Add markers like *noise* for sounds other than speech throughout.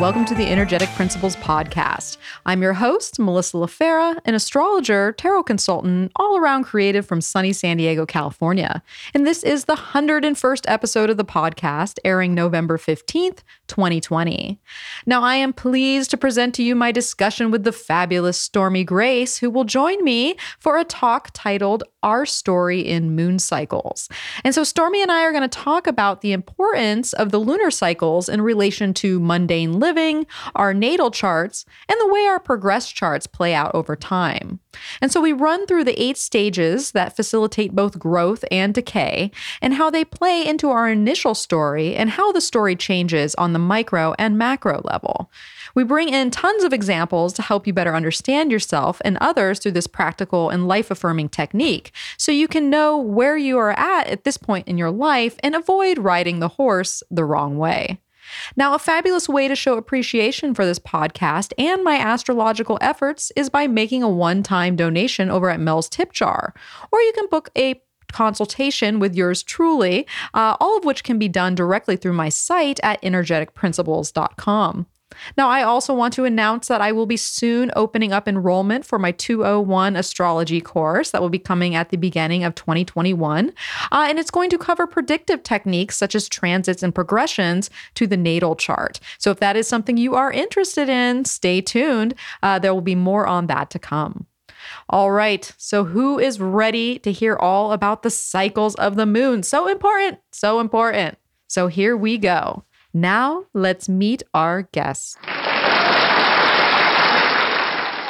welcome to the Energetic Principles Podcast. I'm your host, Melissa LaFera, an astrologer, tarot consultant, all around creative from sunny San Diego, California. And this is the 101st episode of the podcast, airing November 15th, 2020. Now, I am pleased to present to you my discussion with the fabulous Stormy Grace, who will join me for a talk titled Our Story in Moon Cycles. And so, Stormy and I are going to talk about the importance of the lunar cycles in relation to mundane living, our natal charts, and the way our progress charts play out over time. And so, we run through the eight stages that facilitate both growth and decay, and how they play into our initial story and how the story changes on the micro and macro level. We bring in tons of examples to help you better understand yourself and others through this practical and life affirming technique so you can know where you are at at this point in your life and avoid riding the horse the wrong way. Now, a fabulous way to show appreciation for this podcast and my astrological efforts is by making a one time donation over at Mel's Tip Jar, or you can book a consultation with yours truly, uh, all of which can be done directly through my site at energeticprinciples.com. Now, I also want to announce that I will be soon opening up enrollment for my 201 astrology course that will be coming at the beginning of 2021. Uh, and it's going to cover predictive techniques such as transits and progressions to the natal chart. So, if that is something you are interested in, stay tuned. Uh, there will be more on that to come. All right. So, who is ready to hear all about the cycles of the moon? So important. So important. So, here we go. Now, let's meet our guests.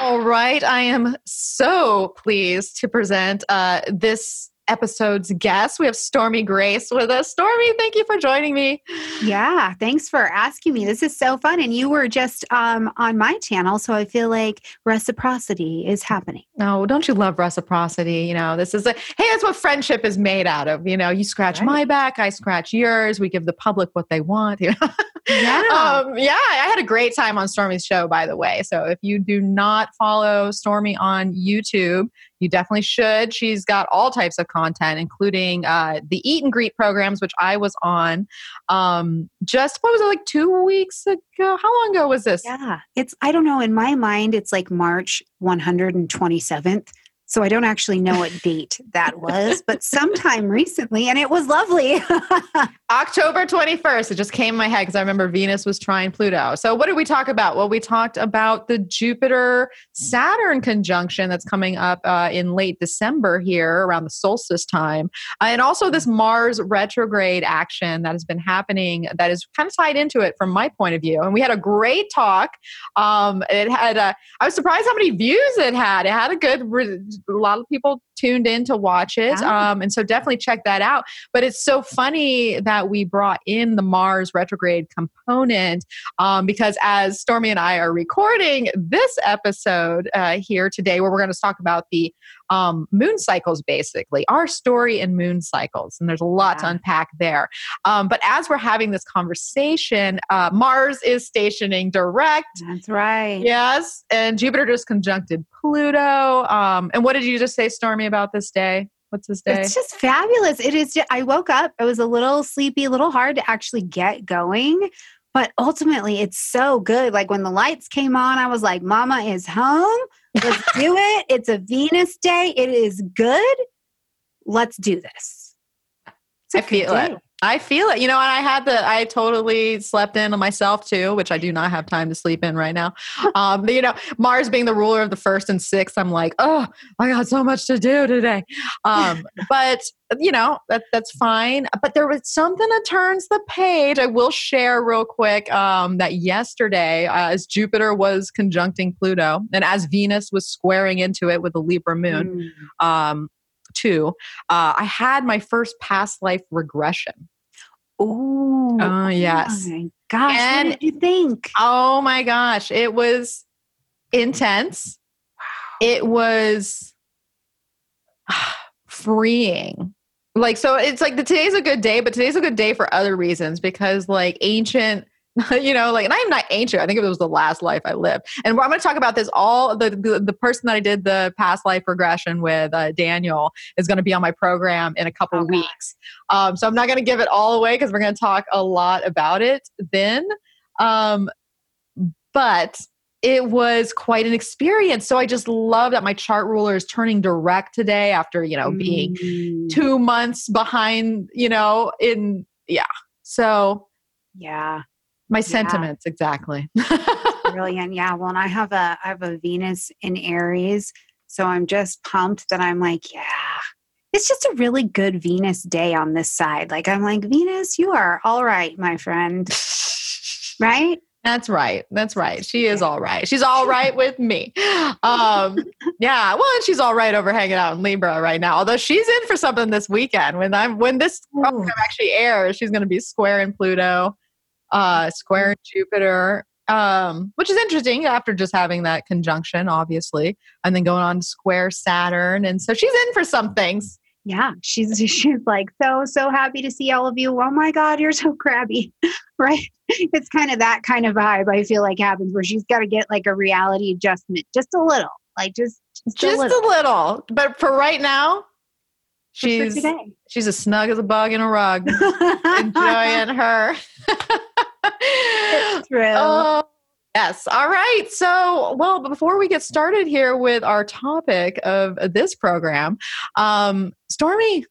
All right. I am so pleased to present uh, this episode's guest. We have Stormy Grace with us. Stormy, thank you for joining me. Yeah, thanks for asking me. This is so fun. And you were just um, on my channel, so I feel like reciprocity is happening. No, oh, don't you love reciprocity? You know, this is a hey, that's what friendship is made out of. You know, you scratch right. my back, I scratch yours. We give the public what they want. You know? Yeah. um, yeah, I had a great time on Stormy's show, by the way. So if you do not follow Stormy on YouTube, you definitely should. She's got all types of content, including uh, the eat and greet programs, which I was on um, just, what was it, like two weeks ago? How long ago was this? Yeah, it's, I don't know, in my mind, it's like March 127th. So I don't actually know what date that was, but sometime recently, and it was lovely. *laughs* October 21st. It just came in my head because I remember Venus was trine Pluto. So, what did we talk about? Well, we talked about the Jupiter Saturn conjunction that's coming up uh, in late December here around the solstice time. Uh, and also this Mars retrograde action that has been happening that is kind of tied into it from my point of view. And we had a great talk. Um, it had, I was surprised how many views it had. It had a good, a lot of people tuned in to watch it. Um, and so definitely check that out. But it's so funny that we brought in the Mars retrograde component um, because as Stormy and I are recording this episode uh, here today, where we're going to talk about the um, moon cycles, basically, our story in moon cycles. And there's a lot yeah. to unpack there. Um, but as we're having this conversation, uh, Mars is stationing direct. That's right. Yes. And Jupiter just conjuncted Pluto. Um, and what did you just say, Stormy, about this day? What's this day? It's just fabulous. It is. Just, I woke up. I was a little sleepy, a little hard to actually get going. But ultimately, it's so good. Like when the lights came on, I was like, Mama is home. Let's do *laughs* it. It's a Venus day. It is good. Let's do this. I feel day. it. I feel it. You know, and I had the I totally slept in on myself too, which I do not have time to sleep in right now. *laughs* Um, you know, Mars being the ruler of the first and sixth, I'm like, oh, I got so much to do today. Um, *laughs* but you know, that that's fine. But there was something that turns the page. I will share real quick um, that yesterday, uh, as Jupiter was conjuncting Pluto, and as Venus was squaring into it with the Libra moon, mm. um, too, uh, I had my first past life regression. Oh, uh, yes. Oh gosh, and, what did you think? Oh my gosh, it was intense. Wow. It was freeing. Like so it's like the today's a good day, but today's a good day for other reasons because like ancient *laughs* you know, like, and I'm not ancient. I think it was the last life I lived. And I'm going to talk about this. All the, the, the person that I did the past life regression with, uh, Daniel, is going to be on my program in a couple okay. weeks. Um, so I'm not going to give it all away because we're going to talk a lot about it then. Um, but it was quite an experience. So I just love that my chart ruler is turning direct today after, you know, being Mm, two months behind, you know, in, yeah. So yeah. My sentiments, exactly. *laughs* Brilliant. Yeah. Well, and I have a I have a Venus in Aries. So I'm just pumped that I'm like, yeah. It's just a really good Venus day on this side. Like I'm like, Venus, you are all right, my friend. *laughs* Right? That's right. That's right. She is all right. She's all right with me. Um, yeah. Well, and she's all right over hanging out in Libra right now. Although she's in for something this weekend. When I'm when this program actually airs, she's going to be square in Pluto, uh, square Jupiter, um, which is interesting after just having that conjunction, obviously, and then going on to square Saturn, and so she's in for some things. Yeah. She's *laughs* she's like, so, so happy to see all of you. Oh my God, you're so crabby. *laughs* right? It's kind of that kind of vibe I feel like happens where she's got to get like a reality adjustment just a little. Like just just, Just a little. a little, but for right now, she's she's as snug as a bug in a rug. *laughs* enjoying her. Oh, yes. All right. So, well, before we get started here with our topic of this program, um, Stormy,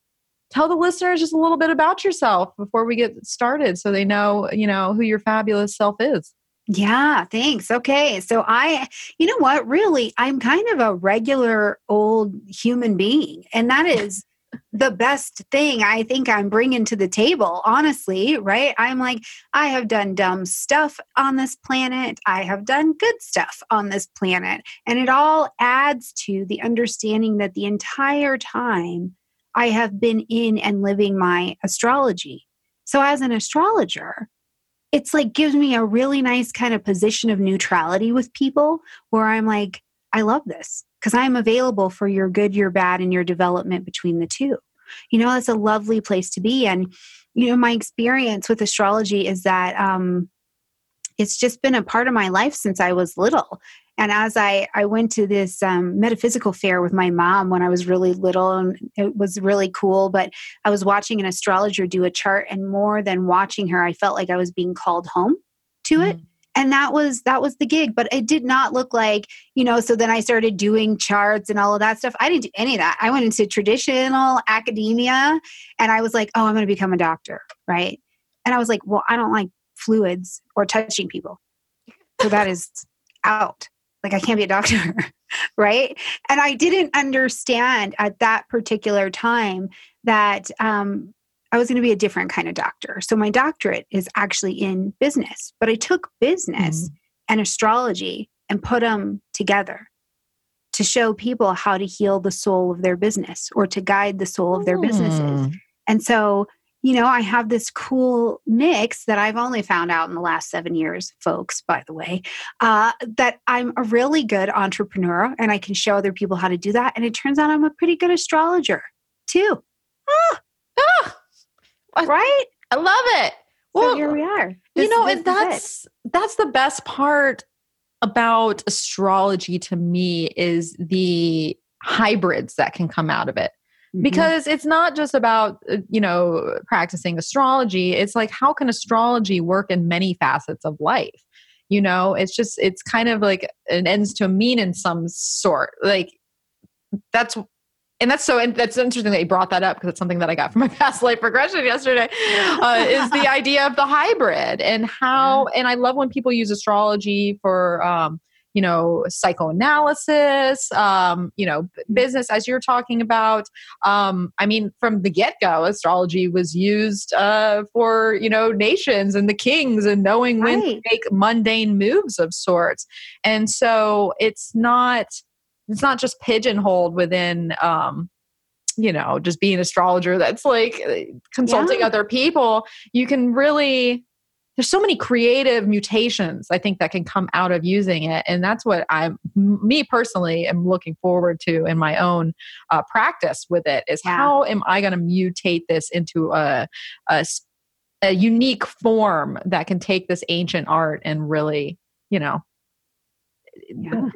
tell the listeners just a little bit about yourself before we get started so they know, you know, who your fabulous self is. Yeah, thanks. Okay. So I, you know what, really, I'm kind of a regular old human being. And that *laughs* is the best thing I think I'm bringing to the table, honestly, right? I'm like, I have done dumb stuff on this planet. I have done good stuff on this planet. And it all adds to the understanding that the entire time I have been in and living my astrology. So as an astrologer, it's like gives me a really nice kind of position of neutrality with people where I'm like, I love this because I'm available for your good, your bad, and your development between the two. You know, that's a lovely place to be. And, you know, my experience with astrology is that um, it's just been a part of my life since I was little. And as I, I went to this um, metaphysical fair with my mom when I was really little, and it was really cool. But I was watching an astrologer do a chart, and more than watching her, I felt like I was being called home to it and that was that was the gig but it did not look like you know so then i started doing charts and all of that stuff. I didn't do any of that. I went into traditional academia and i was like oh i'm going to become a doctor right? And i was like well i don't like fluids or touching people. So that is out. Like i can't be a doctor *laughs* right? And i didn't understand at that particular time that um, I was going to be a different kind of doctor. So my doctorate is actually in business, but I took business and astrology and put them together to show people how to heal the soul of their business or to guide the soul of their businesses. Mm. And so, you know, I have this cool mix that I've only found out in the last seven years, folks, by the way, uh, that I'm a really good entrepreneur and I can show other people how to do that. And it turns out I'm a pretty good astrologer too. Ah, Right? I love it. So Well, here we are. you know and that's that's the best part about astrology to me is the hybrids that can come out of it Mhm. because it's not just about uh, you know practicing astrology it's like how can astrology work in many facets of life you know it's just it's kind of like an ends to a mean in some sort like that's and that's so and that's interesting that you brought that up because it's something that i got from my *laughs* past life regression yesterday uh, is the idea of the hybrid and how and i love when people use astrology for um, you know psychoanalysis um, you know business as you're talking about. Um, i mean from the get-go astrology was used uh, for you know nations and the kings and knowing when to make mundane moves of sorts. And so it's not it's not just pigeonholed within um, you know just being an astrologer that's like uh, consulting Yeah. other people you can really there's so many creative mutations i think that can come out of using it and that's what i'm me personally am looking forward to in my own uh, practice with it is Yeah. how am i going to mutate this into a a unique form that can take this ancient art and really you know Yeah.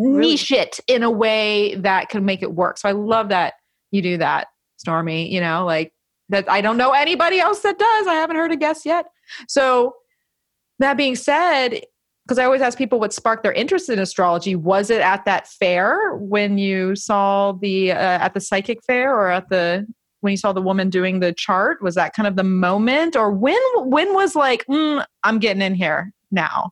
Niche it in a way that can make it work. So I love that you do that, Stormy. You know, like that. I don't know anybody else that does. I haven't heard a guest yet. So that being said, because I always ask people what sparked their interest in astrology. Was it at that fair when you saw the uh, at the psychic fair, or at the when you saw the woman doing the chart? Was that kind of the moment, or when when was like, mm, I'm getting in here now?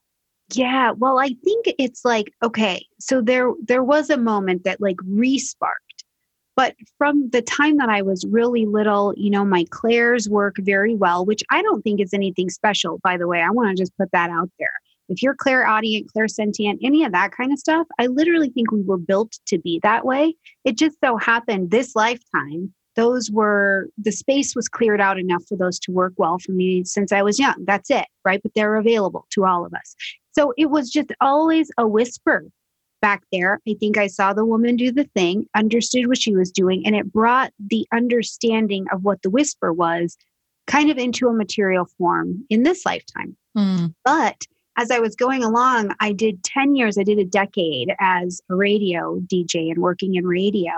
Yeah, well, I think it's like okay, so there there was a moment that like resparked. But from the time that I was really little, you know, my clairs work very well, which I don't think is anything special, by the way. I want to just put that out there. If you're clairaudient, clairsentient, any of that kind of stuff, I literally think we were built to be that way. It just so happened this lifetime, those were the space was cleared out enough for those to work well for me since I was young. That's it, right? But they're available to all of us. So it was just always a whisper back there. I think I saw the woman do the thing, understood what she was doing, and it brought the understanding of what the whisper was kind of into a material form in this lifetime. Mm. But as I was going along, I did 10 years, I did a decade as a radio DJ and working in radio.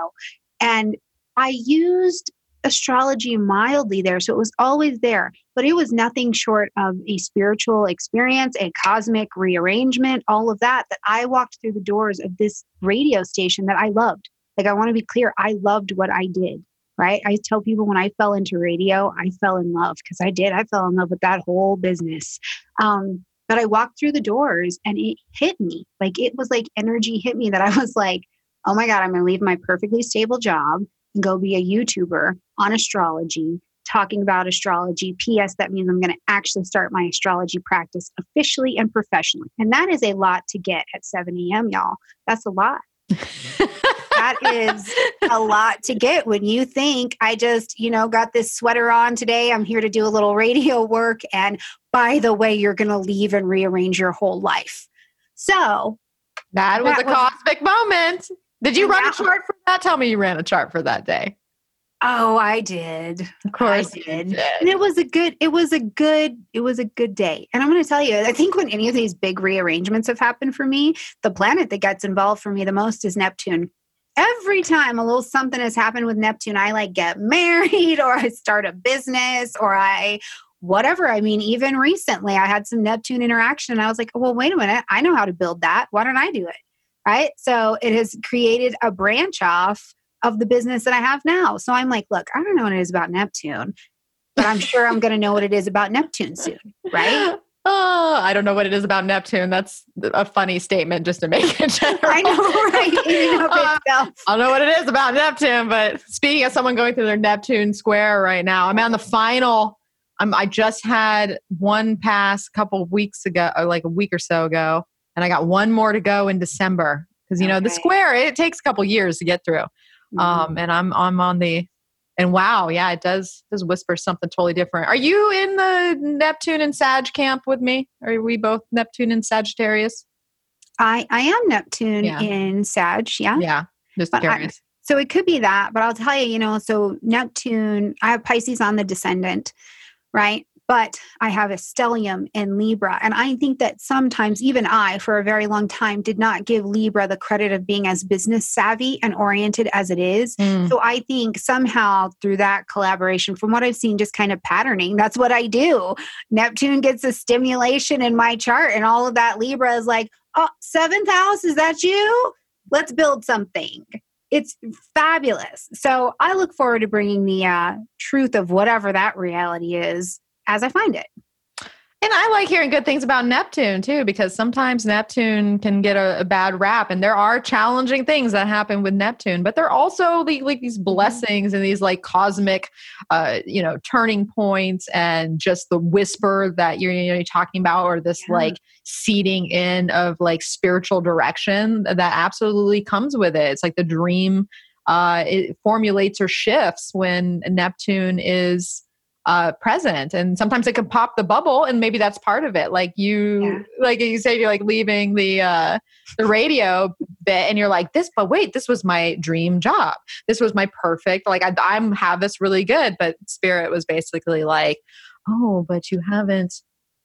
And I used astrology mildly there. So it was always there, but it was nothing short of a spiritual experience, a cosmic rearrangement, all of that. That I walked through the doors of this radio station that I loved. Like, I want to be clear, I loved what I did, right? I tell people when I fell into radio, I fell in love because I did. I fell in love with that whole business. Um, but I walked through the doors and it hit me. Like it was like energy hit me that I was like, oh my God, I'm going to leave my perfectly stable job and go be a YouTuber on astrology, talking about astrology. P.S. That means I'm going to actually start my astrology practice officially and professionally. And that is a lot to get at 7 a.m., y'all. That's a lot. *laughs* that is a lot to get when you think I just, you know, got this sweater on today. I'm here to do a little radio work. And by the way, you're going to leave and rearrange your whole life. So that was that a was, cosmic moment. Did you run a chart for that? Tell me you ran a chart for that day. Oh, I did. Of course, I did. did. And it was a good. It was a good. It was a good day. And I'm going to tell you, I think when any of these big rearrangements have happened for me, the planet that gets involved for me the most is Neptune. Every time a little something has happened with Neptune, I like get married or I start a business or I whatever. I mean, even recently, I had some Neptune interaction, and I was like, well, wait a minute, I know how to build that. Why don't I do it? Right. So it has created a branch off of the business that I have now. So I'm like, look, I don't know what it is about Neptune, but I'm sure I'm going to know what it is about Neptune soon, right? *laughs* Oh, I don't know what it is about Neptune. That's a funny statement just to make it *laughs* general. I know, right? uh, I don't know what it is about Neptune, but speaking of someone going through their Neptune square right now, I'm on the final. I'm, I just had one pass a couple of weeks ago, or like a week or so ago, and I got one more to go in December because you know the square it takes a couple years to get through. Mm-hmm. Um, and I'm I'm on the and wow, yeah, it does does whisper something totally different. Are you in the Neptune and Sag camp with me? Are we both Neptune and Sagittarius? I I am Neptune yeah. in Sag, yeah. Yeah, just but curious. I, so it could be that, but I'll tell you, you know, so Neptune, I have Pisces on the descendant, right? But I have a stellium in Libra. And I think that sometimes, even I, for a very long time, did not give Libra the credit of being as business savvy and oriented as it is. Mm. So I think somehow through that collaboration, from what I've seen, just kind of patterning, that's what I do. Neptune gets a stimulation in my chart, and all of that Libra is like, oh, seventh house, is that you? Let's build something it's fabulous. So I look forward to bringing the uh, truth of whatever that reality is as I find it. And I like hearing good things about Neptune too, because sometimes Neptune can get a, a, bad rap, and there are challenging things that happen with Neptune, but there are also the, like these mm-hmm. blessings and these like cosmic, uh, you know, turning points, and just the whisper that you're, you know, you're talking about, or this yeah. like seeding in of like spiritual direction that absolutely comes with it. It's like the dream uh, it formulates or shifts when Neptune is uh, present. And sometimes it can pop the bubble and maybe that's part of it. Like you yeah. like you say you're like leaving the uh the radio bit and you're like this but wait this was my dream job. This was my perfect like I, i'm have this really good but spirit was basically like oh but you haven't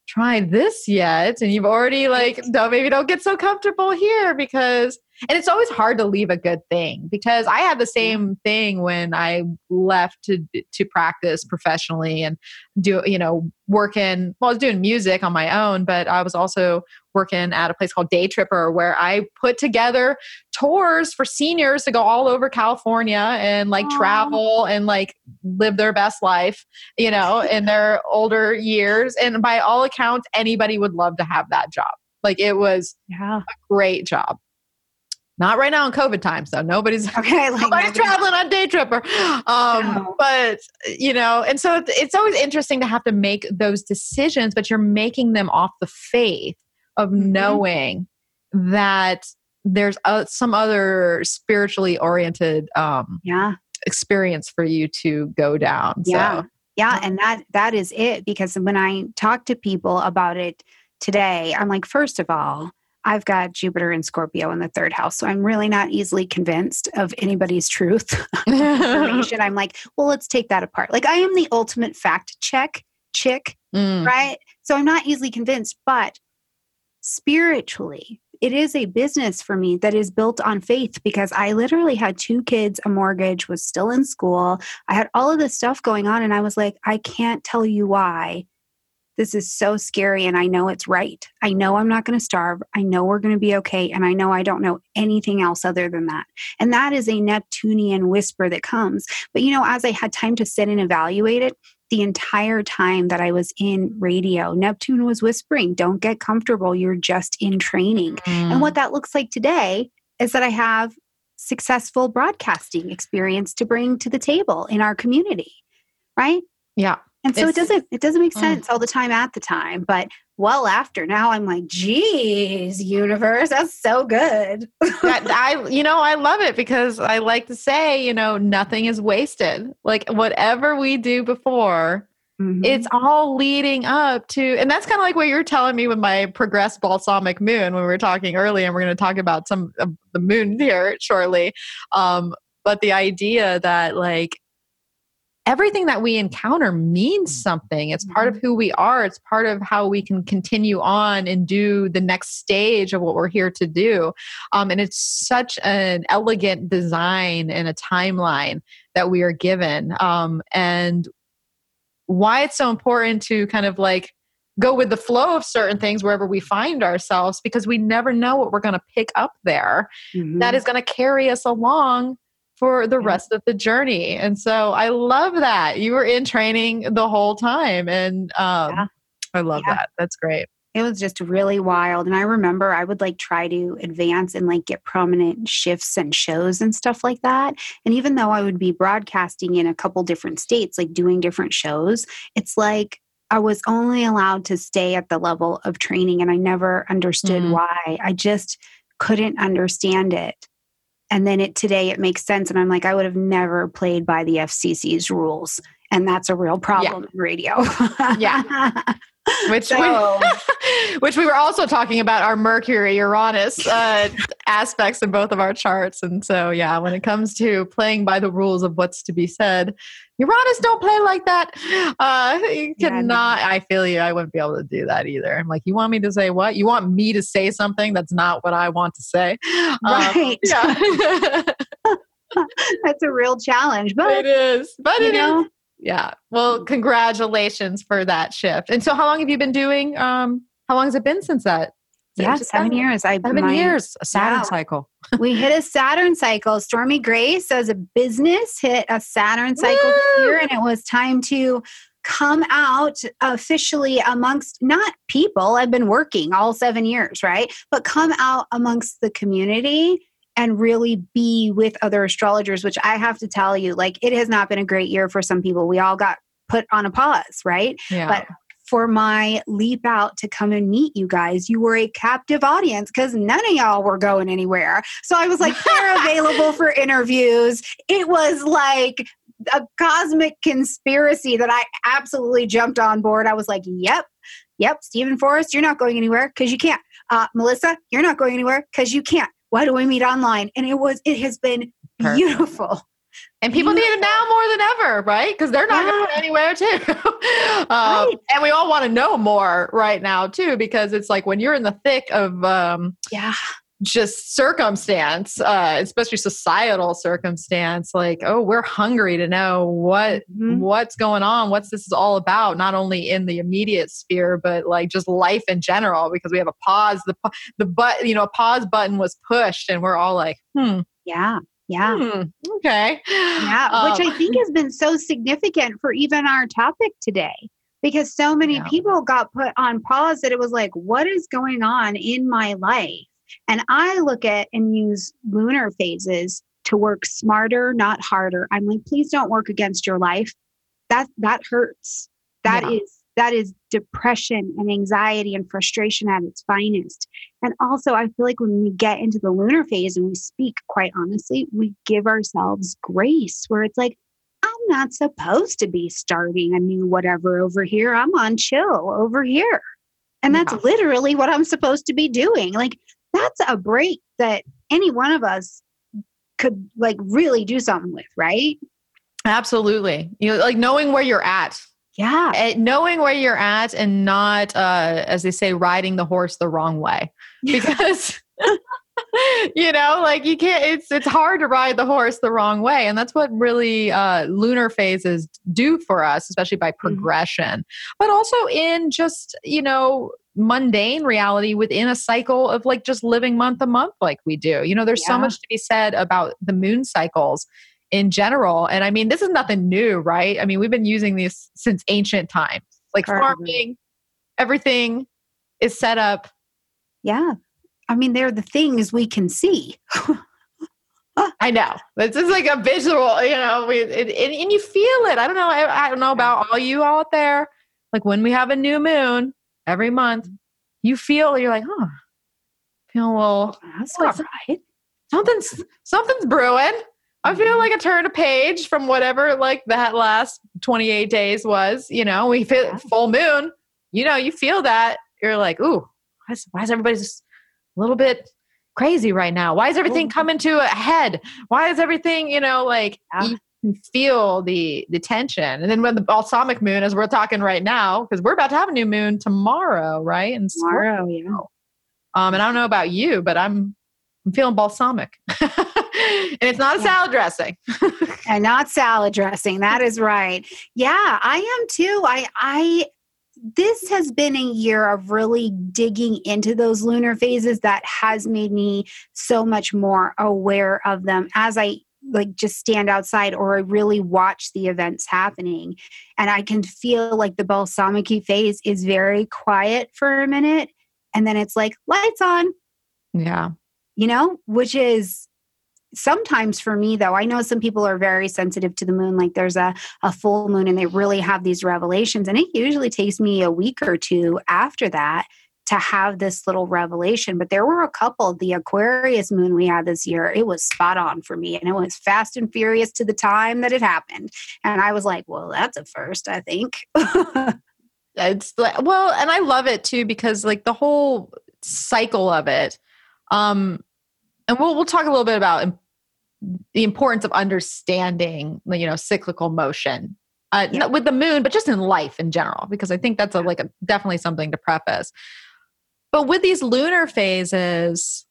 tried this yet and you've already like no maybe don't get so comfortable here because and it's always hard to leave a good thing because I had the same thing when I left to to practice professionally and do you know working. Well, I was doing music on my own, but I was also working at a place called Day Tripper where I put together tours for seniors to go all over California and like Aww. travel and like live their best life, you know, in *laughs* their older years. And by all accounts, anybody would love to have that job. Like it was Yeah. a great job. Not right now in COVID times, though. Nobody's *laughs* Okay. Like nobody's nobody- traveling on day tripper. Um, No. But you know, and so it's, it's always interesting to have to make those decisions, but you're making them off the faith of Mhm. knowing that there's uh, some other spiritually oriented um, Yeah. experience for you to go down. Yeah. So, Yeah, and that that is it because when I talk to people about it today, I'm like, first of all, I've got Jupiter and Scorpio in the third house, so I'm really not easily convinced of anybody's truth *laughs* information. I'm like, well, let's take that apart. Like I am the ultimate fact check chick, Mm. right? So I'm not easily convinced, but spiritually, it is a business for me that is built on faith because I literally had two kids, a mortgage, was still in school. I had all of this stuff going on, and I was like, I can't tell you why. This is so scary, and I know it's right. I know I'm not going to starve. I know we're going to be okay, and I know I don't know anything else other than that. And that is a Neptunian whisper that comes. But you know, as I had time to sit and evaluate it, the entire time that I was in radio, Neptune was whispering, Don't get comfortable. You're just in training. Mm. And what that looks like today is that I have successful broadcasting experience to bring to the table in our community. Right. yeah. And so it doesn't it doesn't make Mm. sense all the time at the time, but well after now I'm like, geez, universe, that's so good. that *laughs* I you know I love it because I like to say you know nothing is wasted like whatever we do before Mhm. it's all leading up to and that's kind of like what you're telling me with my progressed balsamic moon when we were talking earlier and we're going to talk about some of the moon here shortly um but the idea that like everything that we encounter means something. It's part of who we are. It's part of how we can continue on and do the next stage of what we're here to do. Um, and it's such an elegant design and a timeline that we are given. Um, and why it's so important to kind of like go with the flow of certain things wherever we find ourselves because we never know what we're going to pick up there Mhm. that is going to carry us along for the rest of the journey. And so I love that you were in training the whole time. And um, Yeah. I love Yeah. that. That's great. it was just really wild and i remember i would like try to advance and like get prominent shifts and shows and stuff like that and even though i would be broadcasting in a couple different states like doing different shows it's like i was only allowed to stay at the level of training and i never understood Mm. why i just couldn't understand it and then it today it makes sense. And i'm like i would have never played by the fcc's rules. And that's a real problem in radio. Yeah. *laughs* Which So- we, *laughs* which we were also talking about our Mercury Uranus uh, *laughs* aspects in both of our charts, and so yeah, when it comes to playing by the rules of what's to be said, Uranus don't play like that. Uh, *laughs* you Yeah, no. cannot. I feel you. I wouldn't be able to do that either. I'm like, you want me to say what? You want me to say something that's not what I want to say? *laughs* Um, Right. yeah, *laughs* that's a real challenge but it is. But it is. know Yeah. Well, congratulations for that shift. And so, how long have you been doing? Um, how long has it been since that? Yeah seven years i Seven years, a Saturn Yeah. cycle. *laughs* we hit a saturn cycle stormy grace as a business hit a saturn cycle Woo! year and it was time to come out officially amongst not people i've been working all seven years right but come out amongst the community and really be with other astrologers which i have to tell you like it has not been a great year for some people we all got put on a pause right Yeah. But for my leap out to come and meet you guys, you were a captive audience because none of y'all were going anywhere. So I was like, they're *laughs* available for interviews. It was like a cosmic conspiracy that I absolutely jumped on board. I was like, yep, yep, Steven Forrest, you're not going anywhere because you can't. Uh, Melissa, you're not going anywhere because you can't. Why do we meet online? And it was, it has been Perfect. beautiful. And people need it now more than ever, right? Because they're not Yeah. going anywhere, too. *laughs* um, Right. And we all want to know more right now, too, because it's like when you're in the thick of um, Yeah. just circumstance, uh, especially societal circumstance, like, oh, we're hungry to know what mm-hmm. what's going on, what's this is all about, not only in the immediate sphere, but like just life in general, because we have a pause, the the but you know, a pause button was pushed and we're all like, hmm. Yeah. Yeah. Hmm, okay. Yeah. Um, which I um, think has been so significant for even our topic today because so many yeah. people got put on pause that it was like, what is going on in my life? And I look at and use lunar phases to work smarter, not harder. I'm like, please don't work against your life. That that hurts. That yeah. is that is depression and anxiety and frustration at its finest. And also, I feel like when we get into the lunar phase and we speak quite honestly, we give ourselves grace where it's like, I'm not supposed to be starting a new whatever over here. I'm on chill over here. And that's yeah. literally what I'm supposed to be doing. Like, that's a break that any one of us could like really do something with, right? Absolutely. You know, like knowing where you're at. Yeah. And knowing where you're at and not, uh, as they say, riding the horse the wrong way. *laughs* Because *laughs* you know like you can't it's it's hard to ride the horse the wrong way and that's what really uh lunar phases do for us especially by mm-hmm. progression mm-hmm. but also in just you know mundane reality within a cycle of like just living month to month like we do you know there's yeah. so much to be said about the moon cycles in general and i mean this is nothing new right i mean we've been using these since ancient times like farming everything is set up yeah I mean, they're the things we can see. *laughs* I know. This is like a visual, you know, we, it, and, and, you feel it. I don't know. I, I, don't know about all you out there. Like when we have a new moon every month, you feel, you're like, oh, feel a little, that's right. Something's, something's brewing. I feel like a turn a page from whatever like that last 28 days was, you know, we feel full moon, you know, you feel that you're like, ooh, why is, why is everybody just a little bit crazy right now. Why is everything coming to a head? Why is everything, you know, like yeah. you can feel the the tension. And then when the balsamic moon, as we're talking right now, because we're about to have a new moon tomorrow, right? And tomorrow, yeah. Um, and I don't know about you, but I'm I'm feeling balsamic. *laughs* and it's not a salad dressing. *laughs* and not salad dressing. That is right. Yeah, I am too. I I this has been a year of really digging into those lunar phases that has made me so much more aware of them as I like just stand outside or I really watch the events happening. And I can feel like the balsamic phase is very quiet for a minute. And then it's like, lights on. Yeah. You know, which is sometimes for me though i know some people are very sensitive to the moon like there's a, a full moon and they really have these revelations. And it usually takes me a week or two after that to have this little revelation. But there were a couple the aquarius moon we had this year it was spot on for me and it was fast and furious to the time that it happened. And i was like well that's a first i think. *laughs* It's like well and i love it too because like the whole cycle of it um and we'll we'll talk a little bit about the importance of understanding you know cyclical motion uh, yeah. with the moon but just in life in general because i think that's a, like a, definitely something to preface. But with these lunar phases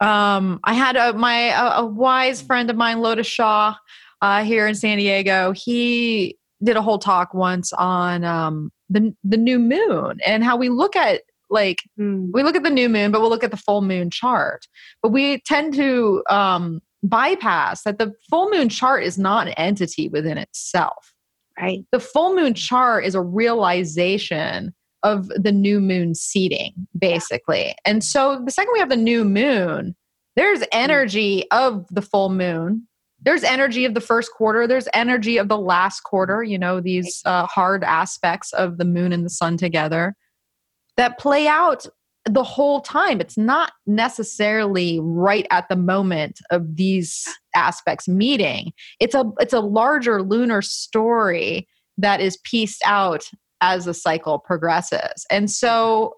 um i had a my a, a wise friend of mine lotus shaw uh, here in san diego. He did a whole talk once on um the the new moon and how we look at like mm. we look at the new moon, but we'll look at the full moon chart. But we tend to um, bypass that the full moon chart is not an entity within itself. Right. The full moon chart is a realization of the new moon seeding, basically. Yeah. And so the second we have the new moon, there's mm. energy of the full moon. There's energy of the first quarter. There's energy of the last quarter, you know, these uh, hard aspects of the moon and the sun together that play out the whole time. It's not necessarily right at the moment of these aspects meeting. It's a it's a larger lunar story that is pieced out as the cycle progresses. And so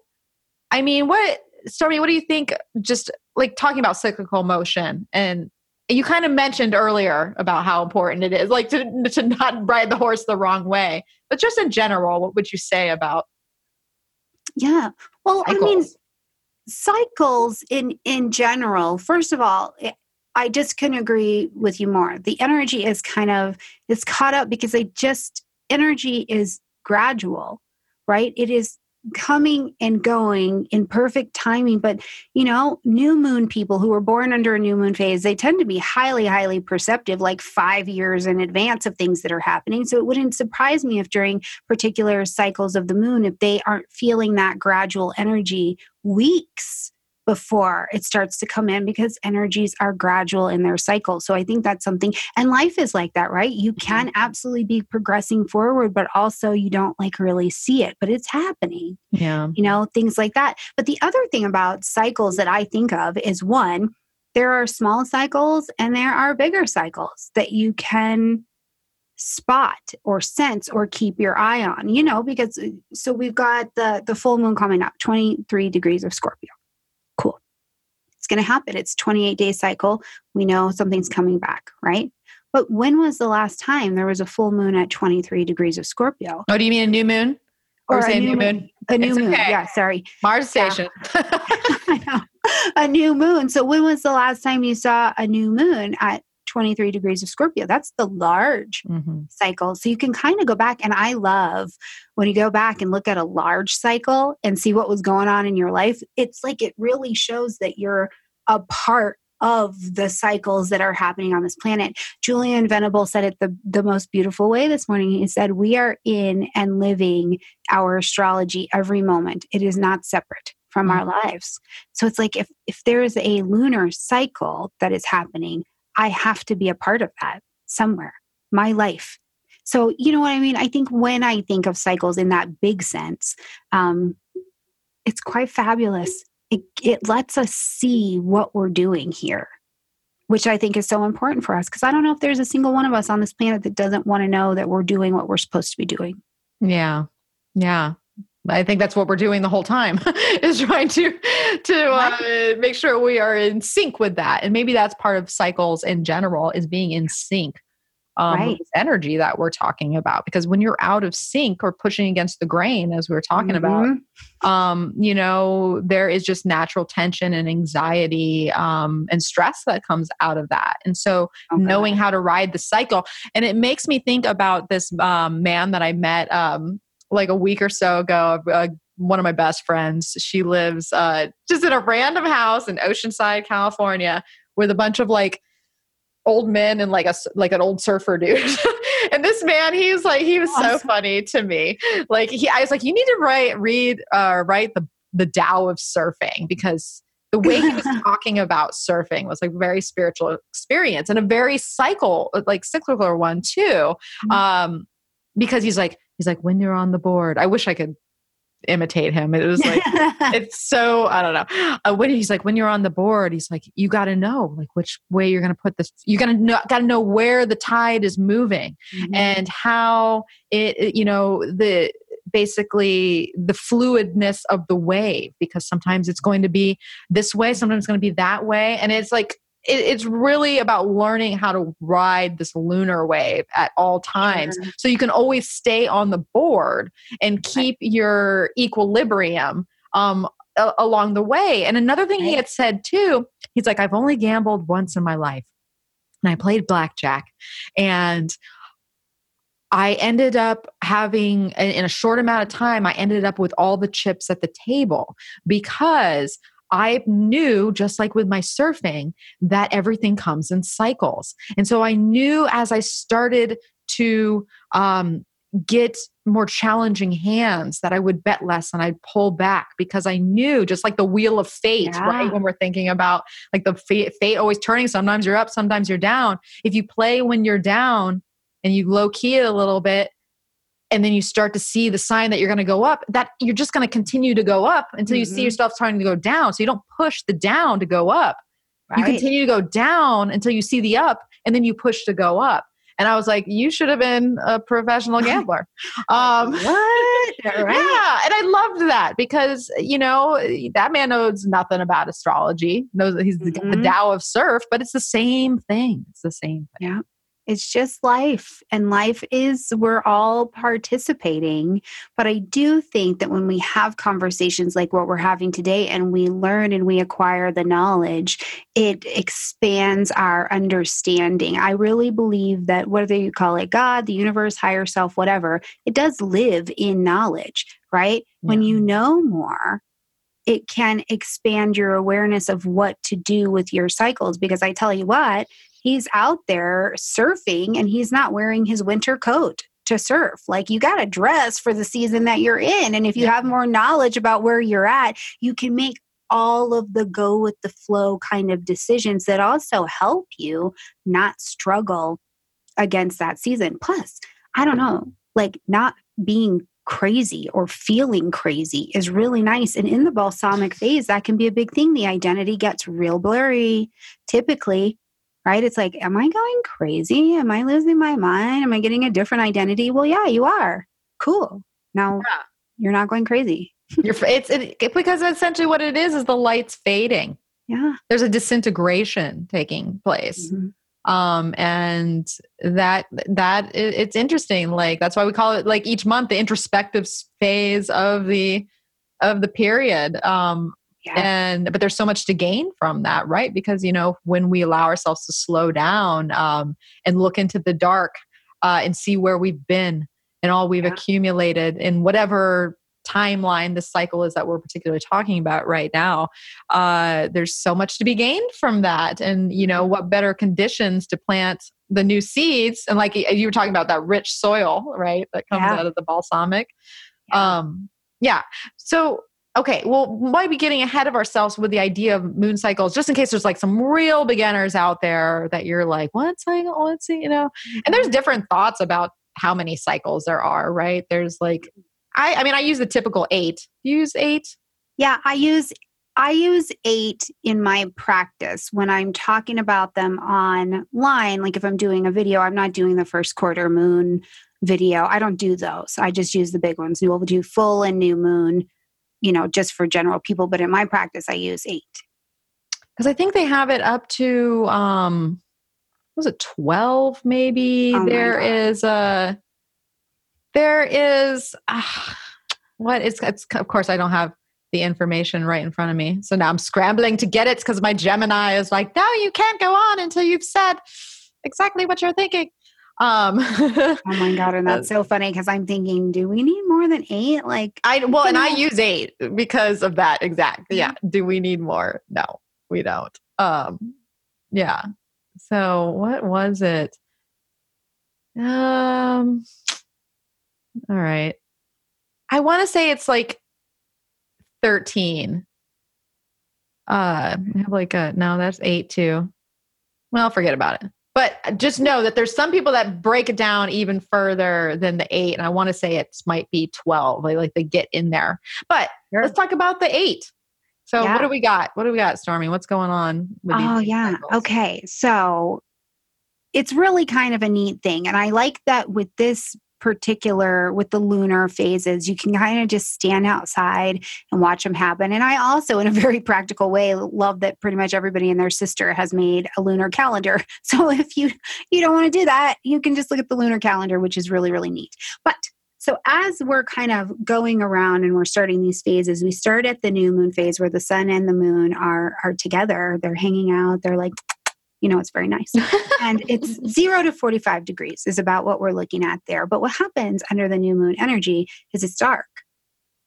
I mean, what Stormy, what do you think just like talking about cyclical motion and you kind of mentioned earlier about how important it is like to, to not ride the horse the wrong way but just in general what would you say about yeah. Well, cycles. I mean, cycles in in general first of all eh, i just couldn't agree with you more the energy is kind of it's caught up because they just energy is gradual right it is coming and going in perfect timing. But, you know, new moon people who were born under a new moon phase, they tend to be highly, highly perceptive, like five years in advance of things that are happening. So it wouldn't surprise me if during particular cycles of the moon, if they aren't feeling that gradual energy weeks before it starts to come in because energies are gradual in their cycle. So I think that's something, and life is like that, right? You mm-hmm. can absolutely be progressing forward, but also you don't like really see it, but it's happening. Yeah. You know, things like that. But the other thing about cycles that I think of is one, there are small cycles and there are bigger cycles that you can spot or sense or keep your eye on you know because uh, so we've got the the full moon coming up 23 degrees of scorpio. It's going to happen. It's 28 day cycle. We know something's coming back, right? But when was the last time there was a full moon at 23 degrees of Scorpio? Oh, do you mean a new moon? Or, or a new, moon? moon? A new it's moon. Okay. Yeah, sorry. Mars station. *laughs* *laughs* Yeah. a new moon. So when was the last time you saw a new moon at 23 degrees of Scorpio. That's the large mm-hmm. cycle. So you can kind of go back. And I love when you go back and look at a large cycle and see what was going on in your life. It's like it really shows that you're a part of the cycles that are happening on this planet. Julian Venable said it the, the most beautiful way this morning. He said, We are in and living our astrology every moment, it is not separate from mm-hmm. our lives. So it's like if, if there is a lunar cycle that is happening, I have to be a part of that somewhere, my life. So, you know what I mean? I think when I think of cycles in that big sense, um, it's quite fabulous. It, it lets us see what we're doing here, which I think is so important for us because I don't know if there's a single one of us on this planet that doesn't want to know that we're doing what we're supposed to be doing. Yeah. Yeah. I think that's what we're doing the whole time *laughs* is trying to to uh, make sure we are in sync with that, and maybe that's part of cycles in general is being in sync um, right. energy that we're talking about. Because when you're out of sync or pushing against the grain, as we are talking mm-hmm. about, um, you know, there is just natural tension and anxiety um, and stress that comes out of that. And so, okay. knowing how to ride the cycle, and it makes me think about this um, man that I met um, like a week or so ago. Uh, one of my best friends, she lives uh, just in a random house in Oceanside, California, with a bunch of like old men and like a like an old surfer dude. *laughs* and this man, he's like he was awesome. so funny to me. Like he, I was like, you need to write read uh, write the the Tao of surfing because the way he was *laughs* talking about surfing was like very spiritual experience and a very cycle like cyclical one too. Mm-hmm. Um, because he's like he's like when you're on the board. I wish i could imitate him. It was like *laughs* it's so i don't know. Uh, when he's like when you're on the board he's like you got to know like which way you're going to put this you got to know got to know where the tide is moving mm-hmm. and how it you know the basically the fluidness of the wave because sometimes it's going to be this way sometimes it's going to be that way. And it's like it, it's really about learning how to ride this lunar wave at all times sure. so you can always stay on the board and keep right. your equilibrium um, a- along the way and another thing right. he had said too he's like i've only gambled once in my life and i played blackjack and I ended up having, in a short amount of time, I ended up with all the chips at the table because I knew, just like with my surfing, that everything comes in cycles. And so I knew as I started to um, get more challenging hands that I would bet less and I'd pull back because I knew, just like the wheel of fate, yeah. right? When we're thinking about like the fate, fate always turning, sometimes you're up, sometimes you're down. If you play when you're down and you low key it a little bit, and then you start to see the sign that you're going to go up that you're just going to continue to go up until you mm-hmm. see yourself starting to go down so you don't push the down to go up right. you continue to go down until you see the up and then you push to go up and I was like, you should have been a professional *laughs* gambler. Um, what? *laughs* Right. Yeah. And I loved that because, you know, that man knows nothing about astrology, knows that he's mm-hmm. the, the Tao of surf, but it's the same thing. It's the same thing. Yeah. It's just life. And life is, we're all participating. But I do think that when we have conversations like what we're having today and we learn and we acquire the knowledge, it expands our understanding. I really believe that whether you call it God, the universe, higher self, whatever, it does live in knowledge, right? Yeah. When you know more, it can expand your awareness of what to do with your cycles. Because I tell you what, he's out there surfing and he's not wearing his winter coat to surf. Like you got to dress for the season that you're in. And if you have more knowledge about where you're at, you can make all of the go with the flow kind of decisions that also help you not struggle against that season. Plus, I don't know, like not being crazy or feeling crazy is really nice. And in the balsamic phase, that can be a big thing. The identity gets real blurry typically, right? It's like, am I going crazy? Am I losing my mind? Am I getting a different identity? Well, yeah, you are. Cool. Now yeah. you're not going crazy. You're, it's it, because essentially what it is is the light's fading. Yeah. There's a disintegration taking place. Mm-hmm um and that that it's interesting like that's why we call it like each month the introspective phase of the of the period um yeah. and but there's so much to gain from that right because you know when we allow ourselves to slow down um and look into the dark uh and see where we've been and all we've yeah. accumulated in whatever timeline the cycle is that we're particularly talking about right now uh, there's so much to be gained from that and you know what better conditions to plant the new seeds and like you were talking about that rich soil right that comes yeah. out of the balsamic yeah. um yeah so okay well might be getting ahead of ourselves with the idea of moon cycles just in case there's like some real beginners out there that you're like what cycle let's see you know and there's mm-hmm. different thoughts about how many cycles there are right there's like I, I mean, I use the typical eight. You use eight? Yeah, I use I use eight in my practice when I'm talking about them online. Like if I'm doing a video, I'm not doing the first quarter moon video. I don't do those. I just use the big ones. We will do full and new moon, you know, just for general people. But in my practice, I use eight. Because I think they have it up to um was it 12 maybe? Oh there is a there is uh, what it's, it's of course I don't have the information right in front of me. So now I'm scrambling to get it because my Gemini is like, no, you can't go on until you've said exactly what you're thinking. Um, oh my god, and that's *laughs* so funny because I'm thinking, do we need more than eight? Like I well, and? I use eight because of that exact. Yeah. Do we need more? No, we don't. Um, yeah. So what was it? Um, all right. I want to say it's like 13. Uh, I have like a, no, that's eight too. Well, forget about it. But just know that there's some people that break it down even further than the eight. And I want to say it might be 12. Like, like they get in there. But sure. let's talk about the eight. So yeah. what do we got? What do we got, Stormy? What's going on? oh, yeah. Cycles? Okay. So it's really kind of a neat thing. And I like that with this particular with the lunar phases you can kind of just stand outside and watch them happen and i also in a *laughs* very practical way love that pretty much everybody and their sister has made a lunar calendar *laughs* so if you you don't want to do that you can just look at the lunar calendar which is really really neat but so as we're kind of going around and we're starting these phases, we start at the new moon phase where the sun and the moon are are together. They're hanging out. They're like you know, it's very nice. and it's *laughs* zero to 45 degrees is about what we're looking at there. But what happens under the new moon energy is it's dark.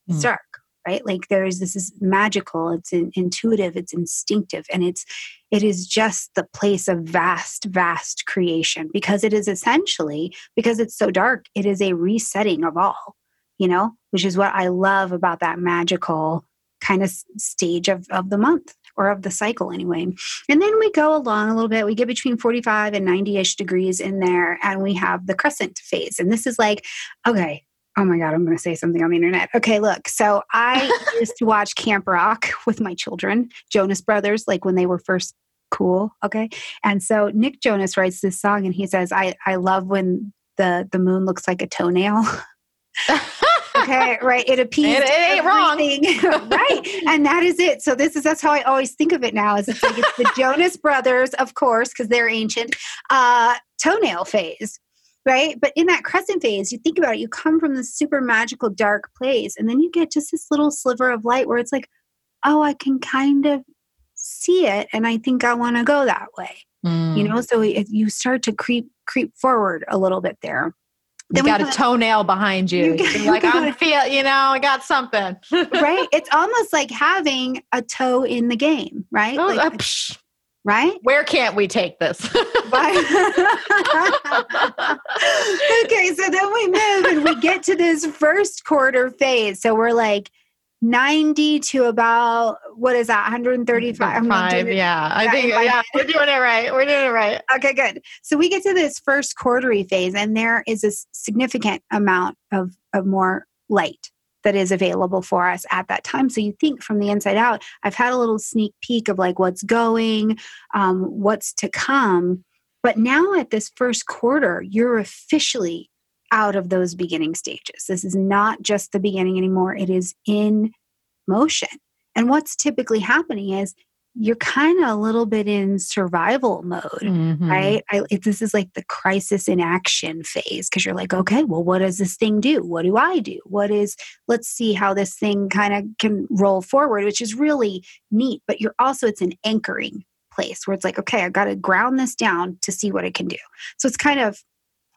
It's mm. dark, right? Like there's this is magical, it's in, intuitive, it's instinctive, and it's it is just the place of vast, vast creation because it is essentially, because it's so dark, it is a resetting of all, you know, which is what I love about that magical kind of stage of, of the month or of the cycle anyway. And then we go along a little bit. We get between 45 and 90 ish degrees in there, and we have the crescent phase. And this is like, okay, oh my God, I'm going to say something on the internet. Okay, look. So I *laughs* used to watch Camp Rock with my children, Jonas Brothers, like when they were first cool. Okay. And so Nick Jonas writes this song and he says, I, I love when the, the moon looks like a toenail. *laughs* okay, right. It appeased It- it ain't wrong. *laughs* right. And that is it. So this is that's how I always think of it now. Is it's like it's the Jonas Brothers, of course, because they're ancient, uh, toenail phase. Right. But in that crescent phase, you think about it, you come from this super magical dark place, and then you get just this little sliver of light where it's like, oh, I can kind of see it, and I think I want to go that way. Mm. You know, so it, you start to creep creep forward a little bit there. You got a toenail behind you. You got- like, I'm got- *laughs* feel, you know, I got something. *laughs* right? It's almost like having a toe in the game, right? Oh, Like, uh, right? where can't we take this? *laughs* okay, so then we move and we get to this first quarter phase. So we're like 90 to about what is that 135 I'm Five, yeah. I think yeah, head. we're doing it right. We're doing it right. Okay, good. So we get to this first quarterly phase, and there is a significant amount of, of more light that is available for us at that time. So you think from the inside out, I've had a little sneak peek of like what's going, um, what's to come. But now at this first quarter, you're officially out of those beginning stages. This is not just the beginning anymore, it is in motion. And what's typically happening is you're kind of a little bit in survival mode Mhm. right? I, it, this is like the crisis in action phase because you're like, okay, well, what does this thing do? What do I do? What is, let's see how this thing kind of can roll forward, which is really neat. But you're also, it's an anchoring place where it's like, okay, I've got to ground this down to see what it can do. So it's kind of,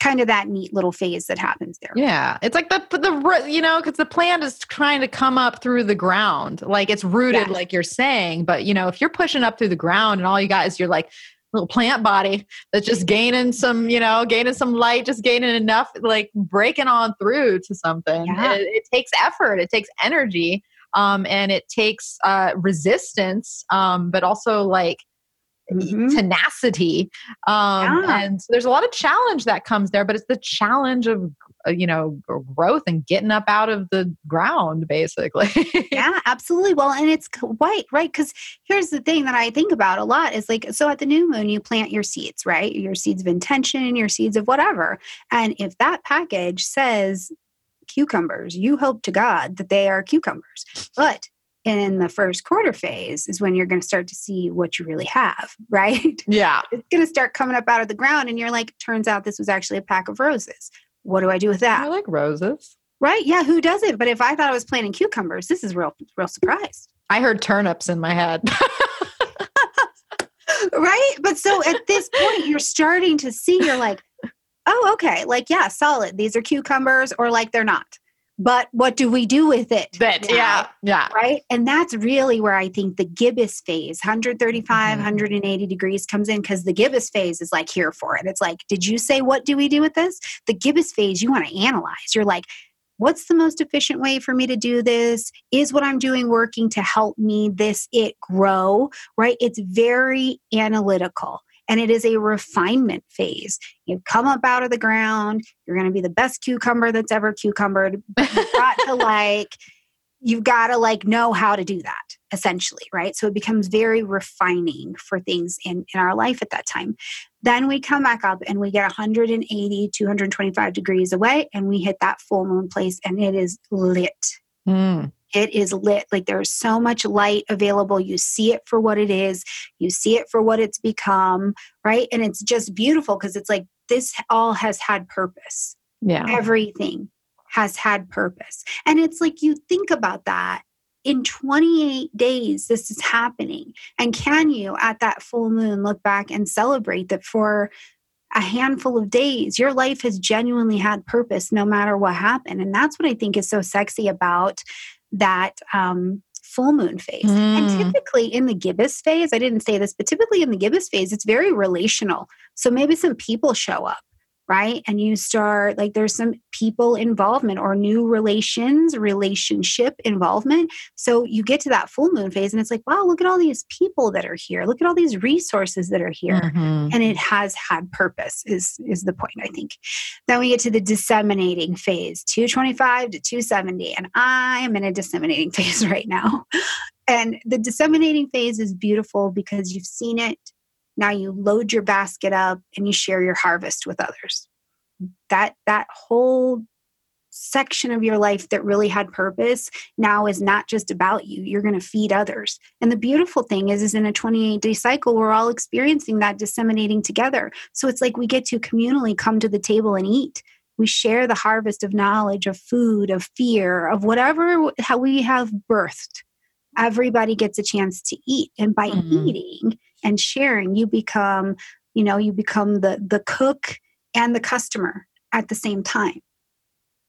kind of that neat little phase that happens there. Yeah, it's like the the you know because the plant is trying to come up through the ground, like it's rooted, Yes. like you're saying. But you know, if you're pushing up through the ground and all you got is your like little plant body that's just gaining some, you know, gaining some light, just gaining enough, like breaking on through to something. Yeah. It, it takes effort, it takes energy, um, and it takes uh, resistance, um, but also like Mhm. tenacity um Yeah. and so there's a lot of challenge that comes there but it's the challenge of uh, you know growth and getting up out of the ground basically *laughs* yeah, absolutely. Well, and it's white, right? Because here's the thing that I think about a lot is like, so at the new moon, you plant your seeds, right? Your seeds of intention, your seeds of whatever. And if that package says cucumbers, you hope to God that they are cucumbers. But in the first quarter phase is when you're going to start to see what you really have, *laughs* right? yeah It's going to start coming up out of the ground, and you're like, turns out this was actually a pack of roses. What do I do with that? i like roses Right? Yeah, who doesn't? But if I thought I was planting cucumbers, this is real, real surprise. i heard turnips in my head *laughs* right? But so at this point, you're starting to see, you're like, oh, okay, like, yeah, solid. These are cucumbers, or like they're not. But what do we do with it? that now? yeah yeah Right. And that's really where I think the gibbous phase, 135, Mhm. 180 degrees, comes in because the gibbous phase is like here for it. It's like, did you say, what do we do with this? The gibbous phase, you want to analyze. You're like, what's the most efficient way for me to do this? Is what I'm doing working to help me this it grow? Right? It's very analytical. And it is a refinement phase. You come up out of the ground, you're going to be the best cucumber that's ever cucumbered. But *laughs* you've got to like, you've got to like know how to do that essentially right so it becomes very refining for things in in our life at that time then we come back up and we get 180 225 degrees away and we hit that full moon place and it is lit Mm. It is lit. Like there's so much light available. You see it for what it is. You see it for what it's become right? And it's just beautiful because it's like this all has had purpose. Yeah. Everything has had purpose. And it's like you think about that. In 28 days, this is happening. And can you, at that full moon, look back and celebrate that for a handful of days, your life has genuinely had purpose no matter what happened? And that's what I think is so sexy about that. Um, full moon phase. And Mm. typically in the gibbous phase, I didn't say this, but typically in the gibbous phase, it's very relational. So maybe some people show up right? And you start like there's some people involvement or new relations, relationship involvement. So you get to that full moon phase and it's like, wow, look at all these people that are here. Look at all these resources that are here. Mhm. And it has had purpose is is the point, I think. Then we get to the disseminating phase, 225 to 270. And I am in a disseminating *laughs* phase right now. And the disseminating phase is beautiful because you've seen it. Now you load your basket up and you share your harvest with others. That that whole section of your life that really had purpose now is not just about you. You're going to feed others. And the beautiful thing is is in a 28 day cycle we're all experiencing that disseminating together. So it's like we get to communally come to the table and eat. We share the harvest of knowledge of food of fear of whatever how we have birthed. Everybody gets a chance to eat. And by mm-hmm. eating and sharing you become you know you become the the cook and the customer at the same time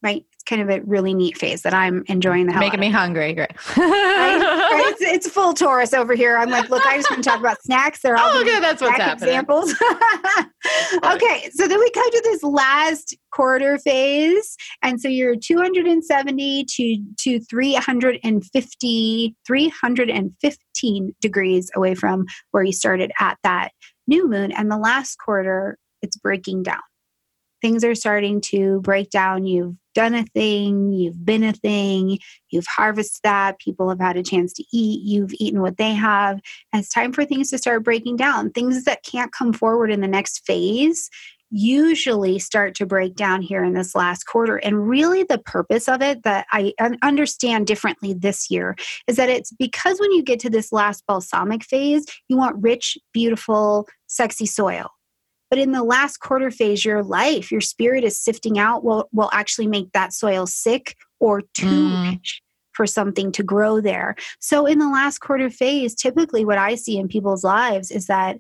right? Kind of a really neat phase that I'm enjoying the hell Making me hungry. Great. *laughs* it's, it's full Taurus over here. I'm like, look, I just want to talk about snacks. They're all oh, okay, that's what's happening. examples. *laughs* okay, so then we come to this last quarter phase. And so you're 270 to, to 350, 315 degrees away from where you started at that new moon. And the last quarter, it's breaking down things are starting to break down. You've done a thing, you've been a thing, you've harvested that, people have had a chance to eat, you've eaten what they have. And it's time for things to start breaking down. Things that can't come forward in the next phase usually start to break down here in this last quarter. And really, the purpose of it that I understand differently this year is that it's because when you get to this last balsamic phase, you want rich, beautiful, sexy soil but in the last quarter phase, your life, your spirit is sifting out will will actually make that soil sick or too mm. rich for something to grow there. So in the last quarter phase, typically what I see in people's lives is that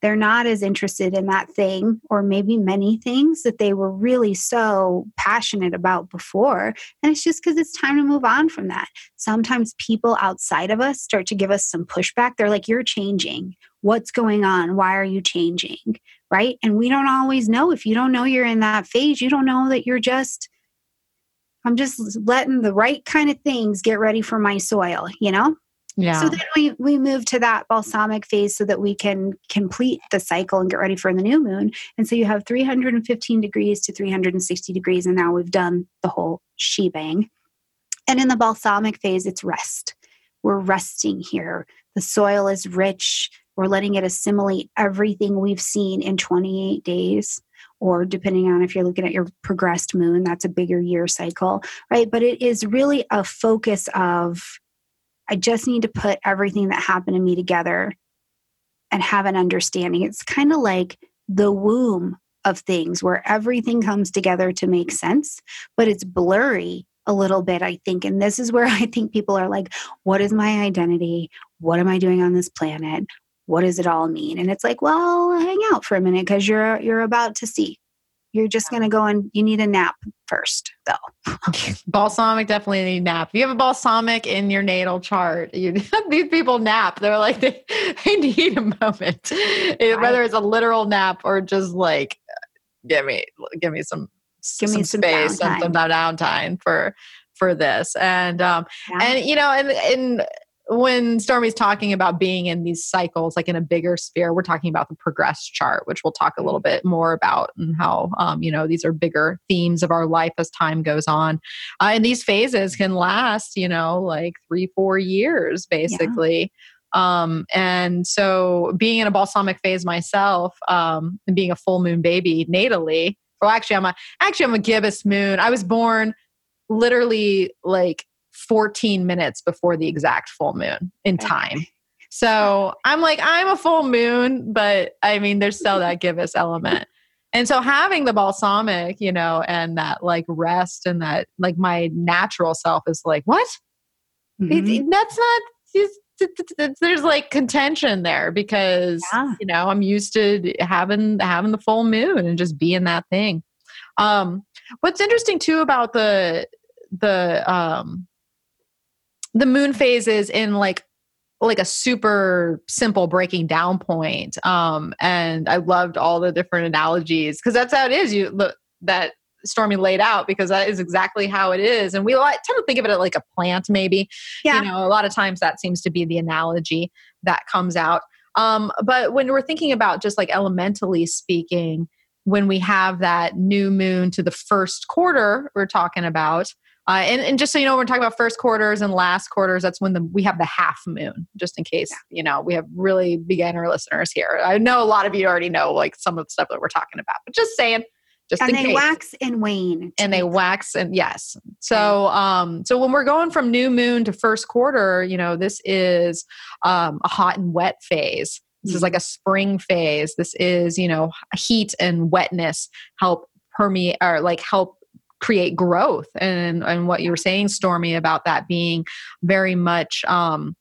they're not as interested in that thing or maybe many things that they were really so passionate about before. And it's just because it's time to move on from that. Sometimes people outside of us start to give us some pushback. They're like, You're changing. What's going on? Why are you changing? Right? And we don't always know. If you don't know you're in that phase, you don't know that you're just, I'm just letting the right kind of things get ready for my soil, you know? Yeah. So then we we move to that balsamic phase so that we can complete the cycle and get ready for the new moon. And so you have 315 degrees to 360 degrees, and now we've done the whole shebang. And in the balsamic phase, it's rest. We're resting here. The soil is rich. We're letting it assimilate everything we've seen in 28 days, or depending on if you're looking at your progressed moon, that's a bigger year cycle, right? But it is really a focus of I just need to put everything that happened to me together and have an understanding. It's kind of like the womb of things where everything comes together to make sense, but it's blurry a little bit, I think. And this is where *laughs* I think people are like, what is my identity? What am I doing on this planet? What does it all mean and it's like well hang out for a minute because you're you're about to see you're just going to go and you need a nap first though *laughs* balsamic definitely need nap if you have a balsamic in your natal chart you *laughs* these people nap they're like *laughs* they, they need a moment right. whether it's a literal nap or just like give me give me some give some me some space downtime. some, some downtime for for this and um yeah. and you know and and when Stormy's talking about being in these cycles, like in a bigger sphere, we're talking about the progress chart, which we'll talk a little bit more about and how, um, you know, these are bigger themes of our life as time goes on. Uh, and these phases can last, you know, like three, four years basically. Yeah. Um, and so being in a balsamic phase myself um, and being a full moon baby natally, well, actually, I'm a, actually, I'm a gibbous moon. I was born literally like 14 minutes before the exact full moon in time. So I'm like, I'm a full moon, but I mean, there's still that gibbous element. And so having the balsamic, you know, and that like rest and that like my natural self is like, what? Mm-hmm. That's not, there's like contention there because, yeah. you know, I'm used to having, having the full moon and just being that thing. Um, what's interesting too about the, the, um, the moon phases in like like a super simple breaking down point um and i loved all the different analogies because that's how it is. You look that stormy laid out because that is exactly how it is and we like, tend to think of it like a plant maybe. Yeah. you know a lot of times that seems to be the analogy that comes out. Um but when we're thinking about just like elementally speaking when we have that new moon to the first quarter we're talking about uh, and, and just so you know, we're talking about first quarters and last quarters. That's when the we have the half moon, just in case yeah. you know we have really beginner listeners here. I know a lot of you already know like some of the stuff that we're talking about, but just saying, just and they case. wax and wane. and they wax and yes so um so when we're going from new moon to first quarter you know this is um a hot and wet phase this is Mhm. like a spring phase this is you know heat and wetness help permeate or like help create growth. And and what you were saying stormy about that being very much um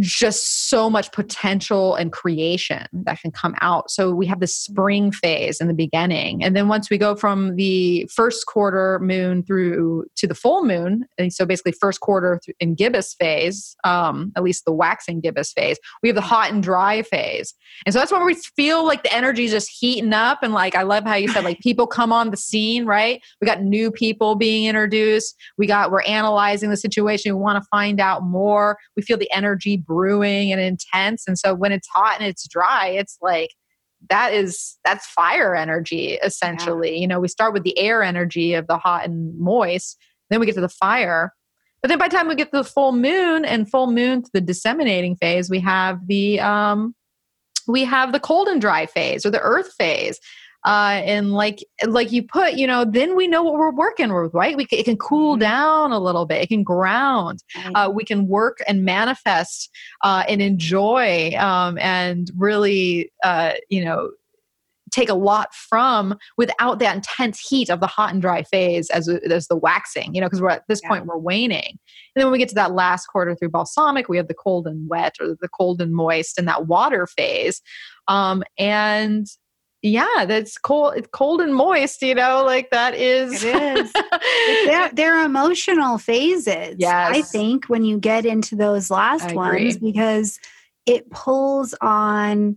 just so much potential and creation that can come out. So we have the spring phase in the beginning. And then once we go from the first quarter moon through to the full moon, and so basically first quarter in gibbous phase, um, at least the waxing gibbous phase, we have the hot and dry phase. And so that's when we feel like the energy is just heating up. And like, I love how you said, like, people come on the scene, right? We got new people being introduced. We got, we're analyzing the situation. We want to find out more. We feel the energy brewing and intense. And so when it's hot and it's dry, it's like, that is that's fire energy essentially. You know we start with the air energy of the hot and moist then we get to the fire. But then by the time we get to the full moon and full moon to the disseminating phase we have the um we have the cold and dry phase or the earth phase uh, and like like you put you know then we know what we're working with right? We can, it can cool Mhm. down a little bit. It can ground. Uh, we can work and manifest uh, and enjoy um, and really uh, you know take a lot from without that intense heat of the hot and dry phase as, as the waxing you know because we're at this Yeah. point we're waning. And then when we get to that last quarter through balsamic we have the cold and wet or the cold and moist and that water phase. Um, and yeah that's cold it's cold and moist you know like that is It is. *laughs* they're, they're emotional phases. yes. I think when you get into those last ones because it pulls on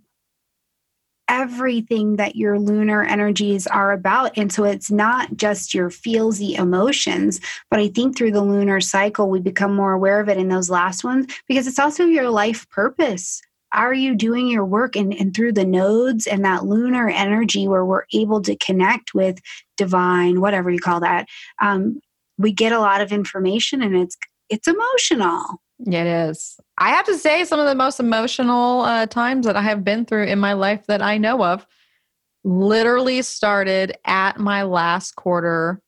everything that your lunar energies are about. And so it's not just your feelsy emotions, but I think through the lunar cycle, we become more aware of it in those last ones because it's also your life purpose. Are you doing your work and, and through the nodes and that lunar energy where we're able to connect with divine, whatever you call that? Um, we get a lot of information and it's it's emotional. It is. I have to say, some of the most emotional uh, times that I have been through in my life that I know of literally started at my last quarter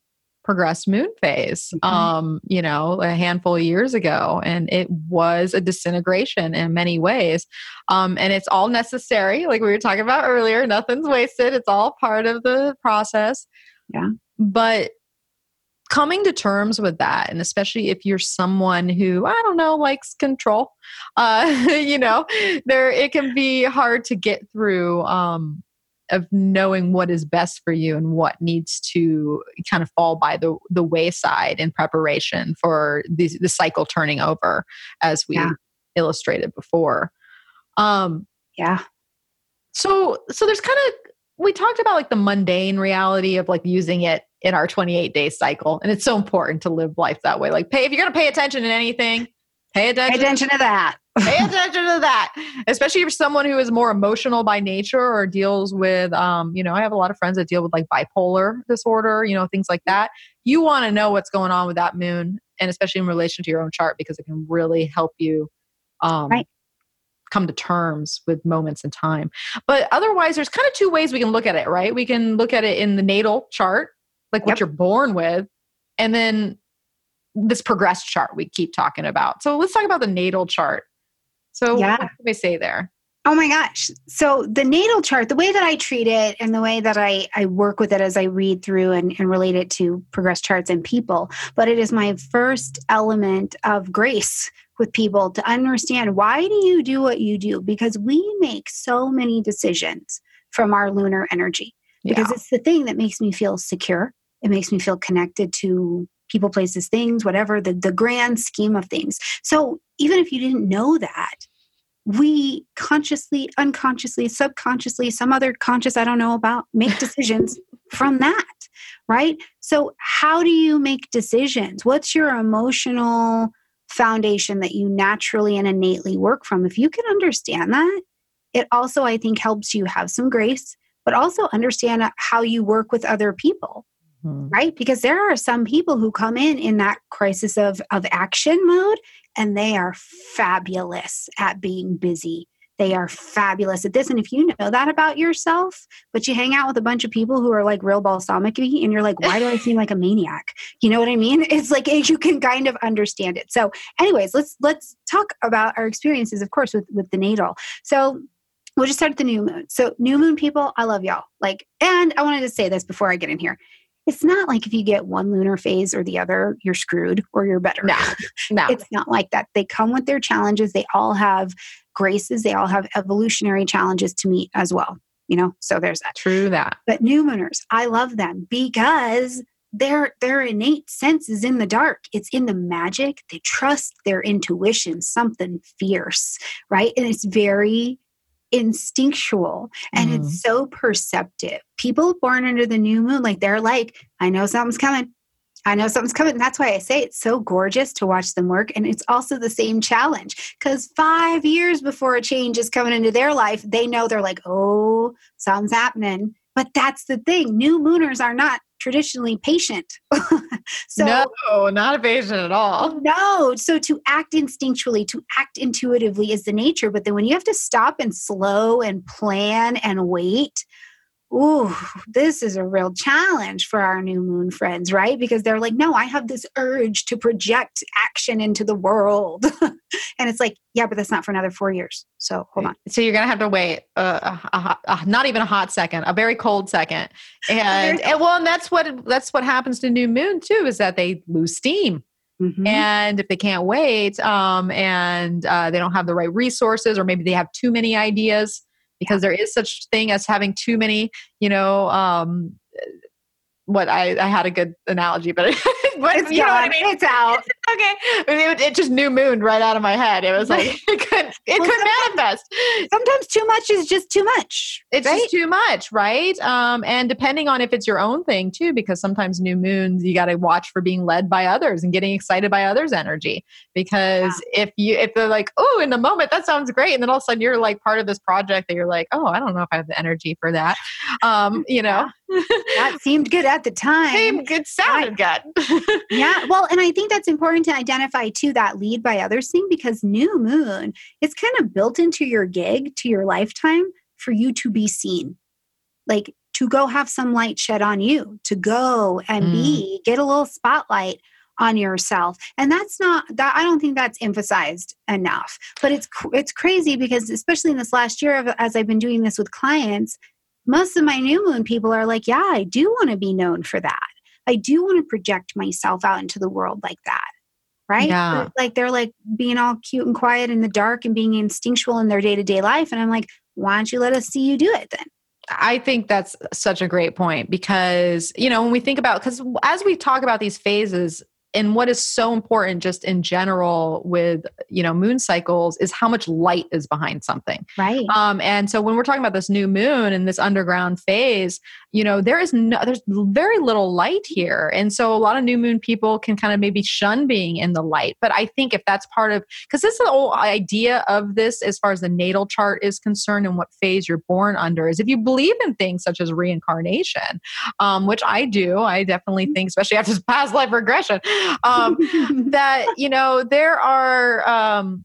progressed moon phase Mhm. um you know a handful of years ago and it was a disintegration in many ways um and it's all necessary like we were talking about earlier nothing's wasted it's all part of the process Yeah. but coming to terms with that and especially if you're someone who i don't know likes control uh *laughs* you know there it can be hard to get through um of knowing what is best for you and what needs to kind of fall by the the wayside in preparation for the, the cycle turning over as we Yeah. illustrated before um Yeah. so so there's kind of we talked about like the mundane reality of like using it in our 28 day cycle and it's so important to live life that way like pay if you're going to pay attention to anything pay attention, Pay attention to that. Pay attention to that especially if you're someone who is more emotional by nature or deals with um you know i have a lot of friends that deal with like bipolar disorder you know things like that. You want to know what's going on with that moon and especially in relation to your own chart because it can really help you um Right. come to terms with moments in time. But otherwise there's kind of two ways we can look at it right? We can look at it in the natal chart like what Yep. you're born with and then this progressed chart we keep talking about. So let's talk about the natal chart so Yeah. what do we say there? Oh my gosh. So the natal chart, the way that I treat it and the way that I, I work with it as I read through and, and relate it to progress charts and people, but it is my first element of grace with people to understand why do you do what you do? Because we make so many decisions from our lunar energy. Because it's the thing that makes me feel secure. It makes me feel connected to people, places, things, whatever, the, the grand scheme of things. So even if you didn't know that, we consciously, unconsciously, subconsciously, some other conscious I don't know about, make *laughs* decisions from that, right? So, how do you make decisions? What's your emotional foundation that you naturally and innately work from? If you can understand that, it also, I think, helps you have some grace, but also understand how you work with other people Mhm. right because there are some people who come in in that crisis of of action mode and they are fabulous at being busy They are fabulous at this. And if you know that about yourself, but you hang out with a bunch of people who are like real balsamic and you're like, why do I seem like a maniac? You know what I mean? *laughs* It's like eh, you can kind of understand it. So, anyways, let's let's talk about our experiences, of course, with with the natal. So we'll just start at the new moon. So, new moon people, I love y'all. Like, and I wanted to say this before I get in here. It's not like if you get one lunar phase or the other, you're screwed or you're better. No, *laughs* no. it's not like that. They come with their challenges. They all have graces. They all have evolutionary challenges to meet as well. You know, so there's that. True that. But new mooners, I love them because their their innate sense is in the dark it's in the magic they trust their intuition something fierce right and it's very instinctual and mm. it's so perceptive. People born under the new moon, like they're like, I know something's coming. I know something's coming. And that's why I say it's so gorgeous to watch them work. And it's also the same challenge because five years before a change is coming into their life, they know they're like, oh, something's happening. But that's the thing. New mooners are not traditionally patient. *laughs* so no, not a patient at all. No. So to act instinctually, to act intuitively is the nature. But then when you have to stop and slow and plan and wait, ooh, this is a real challenge for our new moon friends, right? Because they're like, no, I have this urge to project action into the world. *laughs* and it's like, yeah, but that's not for another four years. So hold on. So you're going to have to wait uh, a, a, a, not even a hot second, a very cold second. *laughs* And, and well, and that's what, that's what happens to new moon too, is that they lose steam. Mm-hmm. And if they can't wait um, and uh, they don't have the right resources, or maybe they have too many ideas, because there is such thing as having too many, you know, um, what I, I had a good analogy, but, *laughs* but it's you know what I mean? It's out. Okay. It, it, just new moon right out of my head. It was like, *laughs* it could, it well, could manifest. Sometimes too much is just too much. It's right? just too much, right? Um, and depending on if it's your own thing too, because sometimes new moons, you got to watch for being led by others and getting excited by others' energy. Because yeah. if you, if they're like, oh, in the moment, that sounds great. And then all of a sudden you're like part of this project that you're like, oh, I don't know if I have the energy for that. Um, you know, that seemed good at the *laughs* time. Seemed good, sounded good. *laughs* yeah. Well, and I think that's important to identify too that lead by others thing because new moon, it's kind of built into your gig, to your lifetime for you to be seen. Like to go have some light shed on you, to go and mm. be, get a little spotlight on yourself and that's not that i don't think that's emphasized enough but it's it's crazy because especially in this last year of, as i've been doing this with clients most of my new moon people are like, yeah, I do want to be known for that. I do want to project myself out into the world like that. Right? Yeah. like they're like being all cute and quiet in the dark and being instinctual in their day to day life. And I'm like, why don't you let us see you do it then? I think that's such a great point because, you know, when we think about, because as we talk about these phases, and what is so important just in general with you know moon cycles is how much light is behind something right um and so when we're talking about this new moon and this underground phase you know there is no there's very little light here. And so a lot of new moon people can kind of maybe shun being in the light. But i think if that's part of because this is the whole idea of this as far as the natal chart is concerned and what phase you're born under is if you believe in things such as reincarnation um, which i do i definitely think especially after past life regression um, *laughs* that you know there are um,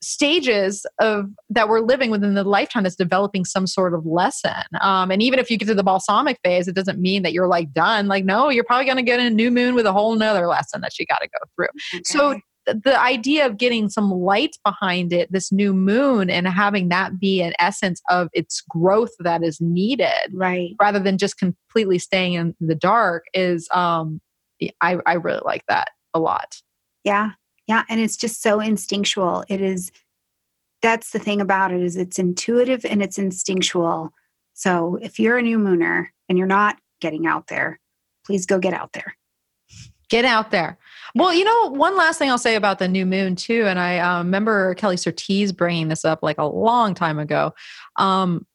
stages of that we're living within the lifetime that's developing some sort of lesson. Um, and even if you get to the balsamic phase it doesn't mean that you're like done. Like no you're probably going to get a new moon with a whole nother lesson that you got to go through. Okay. so the idea of getting some light behind it this new moon and having that be an essence of its growth that is needed right. rather than just completely staying in the dark is um i i really like that a lot. Yeah yeah. And it's just so instinctual. It is, that's the thing about it is it's intuitive and it's instinctual. So if you're a new mooner and you're not getting out there, please go get out there. Get out there. Well, you know, one last thing I'll say about the new moon too, and I um, remember Kelly Surtees bringing this up like a long time ago. Um,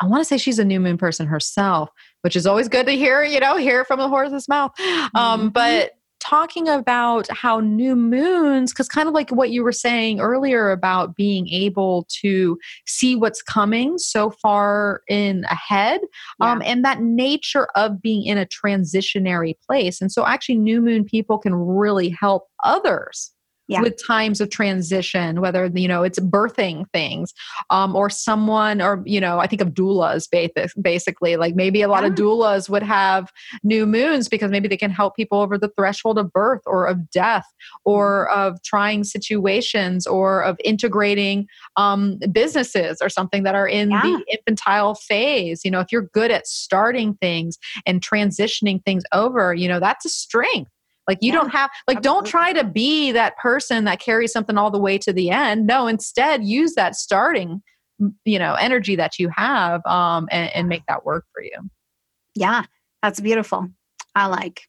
I want to say she's a new moon person herself, which is always good to hear, you know, hear from the horse's mouth. Um, mm-hmm. But talking about how new moons, because kind of like what you were saying earlier about being able to see what's coming so far in ahead, yeah. um, and that nature of being in a transitionary place. And so, actually, new moon people can really help others Yeah. with times of transition, whether you know it's birthing things, um, or someone, or you know, I think of doulas, basically. Like maybe a lot of doulas would have new moons because maybe they can help people over the threshold of birth or of death or Mm-hmm. of trying situations or of integrating um, businesses or something that are in Yeah. the infantile phase. You know, if you're good at starting things and transitioning things over, you know, that's a strength. Like you Yeah, don't have like don't try to be that person that carries something all the way to the end. No, instead use that starting you know energy that you have um and, and make that work for you. Yeah, that's beautiful. I like.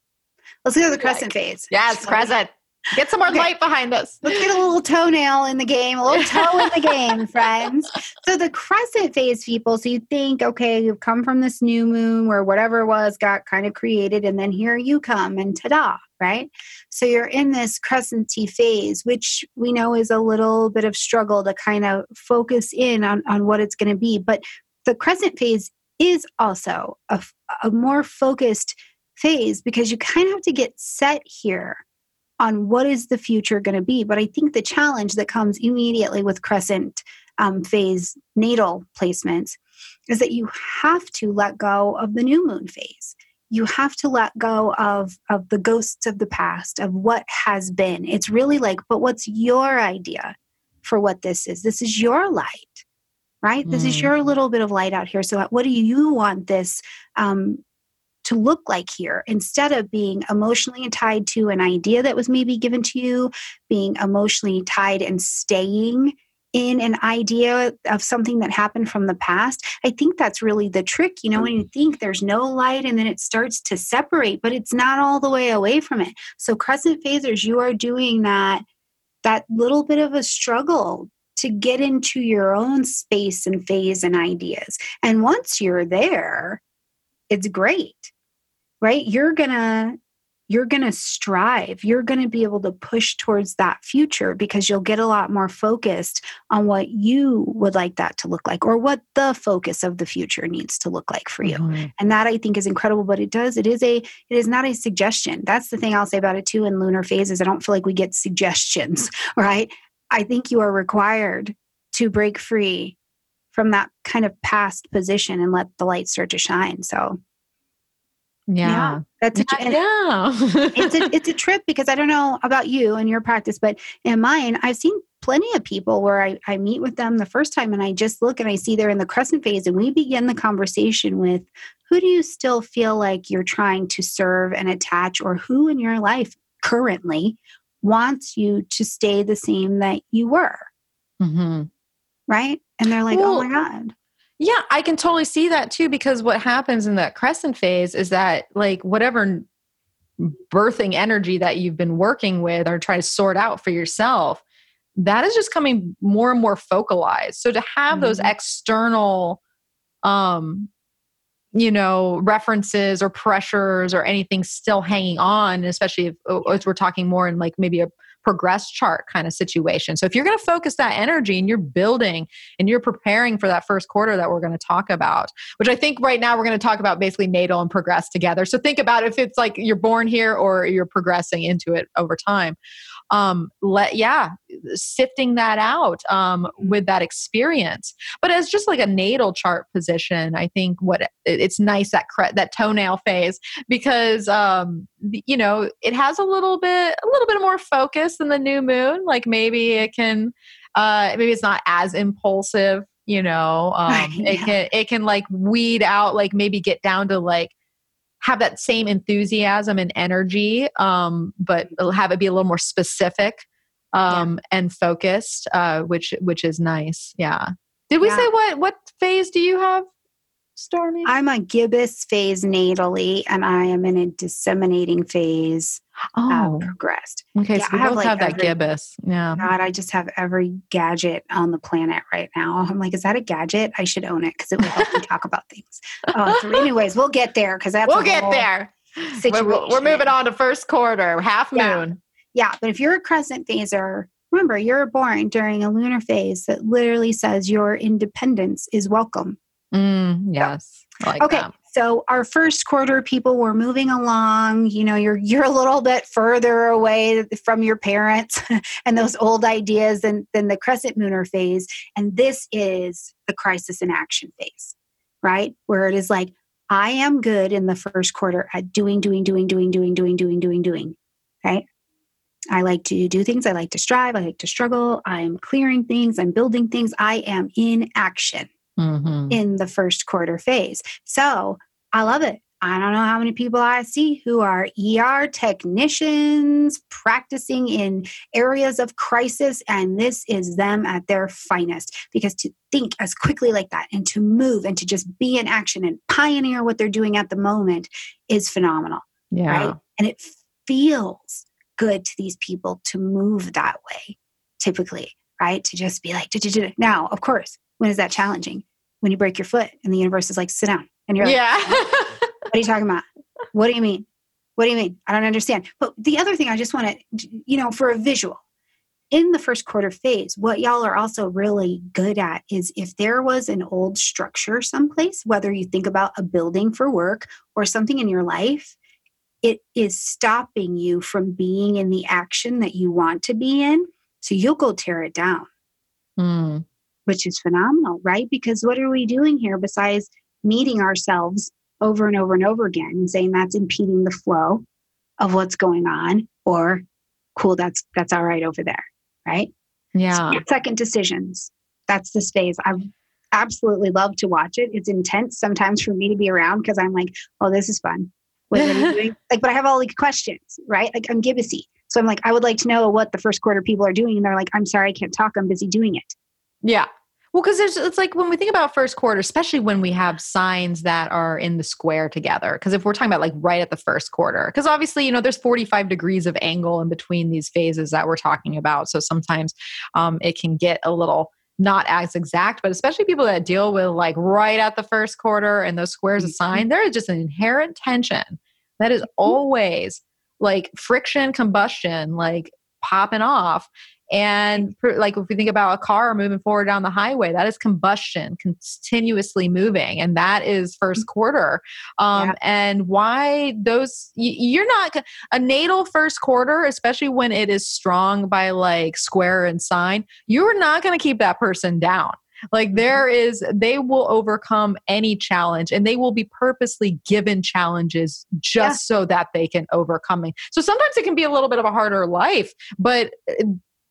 Let's go to the crescent phase. Yes, crescent. Get some more Okay. light behind us. Let's get a little toenail in the game, a little toe in the game, *laughs* friends. So the crescent phase people, so you think, okay, you've come from this new moon where whatever was got kind of created, and then here you come and ta-da, right? So you're in this crescenty phase, which we know is a little bit of struggle to kind of focus in on, on what it's going to be. But the crescent phase is also a, a more focused phase because you kind of have to get set here on what is the future going to be. But I think the challenge that comes immediately with crescent um, phase natal placements is that you have to let go of the new moon phase. You have to let go of, of the ghosts of the past, of what has been. It's really like, but what's your idea for what this is? This is your light, right? This is Mm. your little bit of light out here. So, what do you want this um, to look like here instead of being emotionally tied to an idea that was maybe given to you, being emotionally tied and staying in an idea of something that happened from the past. I think that's really the trick. You know, when you mm-hmm. think there's no light and then it starts to separate, but it's not all the way away from it. So, crescent phasers, you are doing that that little bit of a struggle to get into your own space and phase and ideas. And once you're there, it's great right? You're gonna you're gonna strive. You're gonna be able to push towards that future because you'll get a lot more focused on what you would like that to look like or what the focus of the future needs to look like for you. Mhm. and that i think is incredible but it does it is a it is not a suggestion. That's the thing i'll say about it too in lunar phases. I don't feel like we get suggestions *laughs* right? I think you are required to break free from that kind of past position and let the light start to shine. So Yeah. that's a, Yeah. it's a it's a trip because I don't know about you and your practice, but in mine, I've seen plenty of people where I, I meet with them the first time and I just look and I see they're in the crescent phase and we begin the conversation with who do you still feel like you're trying to serve and attach or who in your life currently wants you to stay the same that you were, Mhm. right? And they're like, oh my God. Yeah, I can totally see that too because what happens in that crescent phase is that like whatever birthing energy that you've been working with or try to sort out for yourself, that is just coming more and more focalized. So to have those Mhm. external um you know references or pressures or anything still hanging on especially if as we're talking more in like maybe a progress chart kind of situation. So if you're going to focus that energy and you're building and you're preparing for that first quarter that we're going to talk about which i think right now we're going to talk about basically natal and progress together. So think about if it's like you're born here or you're progressing into it over time um let yeah sifting that out um with that experience. But as just like a natal chart position i think what it- it's nice that cre- that toenail phase because um you know it has a little bit a little bit more focus than the new moon. Like maybe it can uh maybe it's not as impulsive you know *laughs* um Right, it can it can like weed out like maybe get down to like have that same enthusiasm and energy um but have it be a little more specific um and focused uh which which is nice. Yeah. Did we Yeah. say what what phase do you have stormy I'm a gibbous phase natally, and I am in a disseminating phase uh, oh progressed. okay yeah, so we I have, both like, have that every- gibbous yeah God, I just have every gadget on the planet right now. I'm like, is that a gadget? I should own it because it will help me *laughs* talk about things. Oh, so anyways, we'll get there because that's we'll get there we're, we're- we're moving on to first quarter half moon Yeah, but if you're a crescent phaser, remember you're born during a lunar phase that literally says your independence is welcome. Mm, yes like Okay, that. So our first quarter people were moving along, you know, you're you're a little bit further away from your parents *laughs* and those old ideas than than the crescent mooner phase and this is the crisis in action phase. Right? Where it is like I am good in the first quarter at doing doing doing doing doing doing doing doing doing. Right? I like to do things. I like to strive. I like to struggle. I'm clearing things. I'm building things. I am in action mm-hmm. in the first quarter phase. So I love it. I don't know how many people I see who are ER technicians practicing in areas of crisis, and this is them at their finest. Because to think as quickly like that and to move and to just be in action and pioneer what they're doing at the moment is phenomenal. Yeah. Right? And it feels good to these people to move that way, typically, right? To just be like, now, of course, when is that challenging? When you break your foot and the universe is like, sit down. And you're like, yeah. what are you talking about? What do you mean? What do you mean? I don't understand. But the other thing I just want to, you know, for a visual, in the first quarter phase, what y'all are also really good at is if there was an old structure someplace, whether you think about a building for work or something in your life, it is stopping you from being in the action that you want to be in. So you'll go tear it down, mm. Which is phenomenal, right? Because what are we doing here besides meeting ourselves over and over and over again and saying that's impeding the flow of what's going on or cool that's that's all right over there right yeah so second decisions that's this phase i absolutely love to watch it it's intense sometimes for me to be around because i'm like oh this is fun what, are you *laughs* doing? Like, but I have all these questions, right? Like I'm Gibbosy. So I'm like, I would like to know what the first quarter people are doing. And they're like, I'm sorry, I can't talk. I'm busy doing it. Yeah. Well, because it's like when we think about first quarter, especially when we have signs that are in the square together. Because if we're talking about like right at the first quarter, because obviously, you know, there's 45 degrees of angle in between these phases that we're talking about. So sometimes um, it can get a little not as exact, but especially people that deal with like right at the first quarter and those squares mm-hmm. assigned, there is just an inherent tension that is mm-hmm. always like friction, combustion, like popping off. And like if we think about a car moving forward down the highway, that is combustion, continuously moving, and that is first mm-hmm. quarter. Um, yeah. And why those you're not a natal first quarter, especially when it is strong by like square and sign. You're not going to keep that person down. Like mm-hmm. there is, they will overcome any challenge and they will be purposely given challenges just yeah. so that they can overcome it. So sometimes it can be a little bit of a harder life, but eh,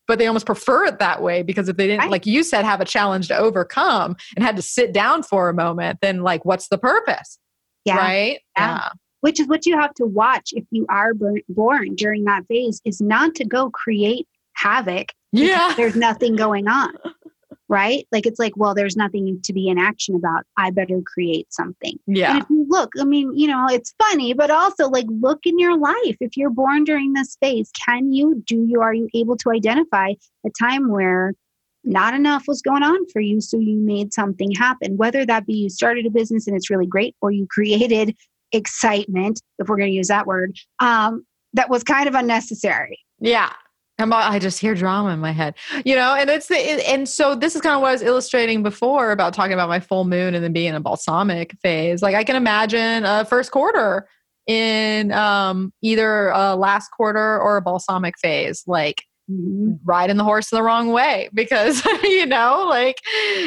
but they almost prefer it that way because if they didn't right. like you said have a challenge to overcome and had to sit down for a moment then like what's the purpose yeah right yeah. yeah. which is what you have to watch if you are born during that phase is not to go create havoc yeah there's nothing going on right? Like it's like, well, there's nothing to be in action about. I better create something. Yeah. And if you look, I mean, you know, it's funny, but also like look in your life. If you're born during this phase, can you do you are you able to identify a time where not enough was going on for you, so you made something happen? Whether that be you started a business and it's really great, or you created excitement, if we're going to use that word, um, that was kind of unnecessary. Yeah. I just hear drama in my head, you know, and it's the, and so this is kind of what I was illustrating before about talking about my full moon and then being a balsamic phase. Like I can imagine a first quarter in um, either a last quarter or a balsamic phase, like mm-hmm. riding the horse the wrong way *laughs* because you know, like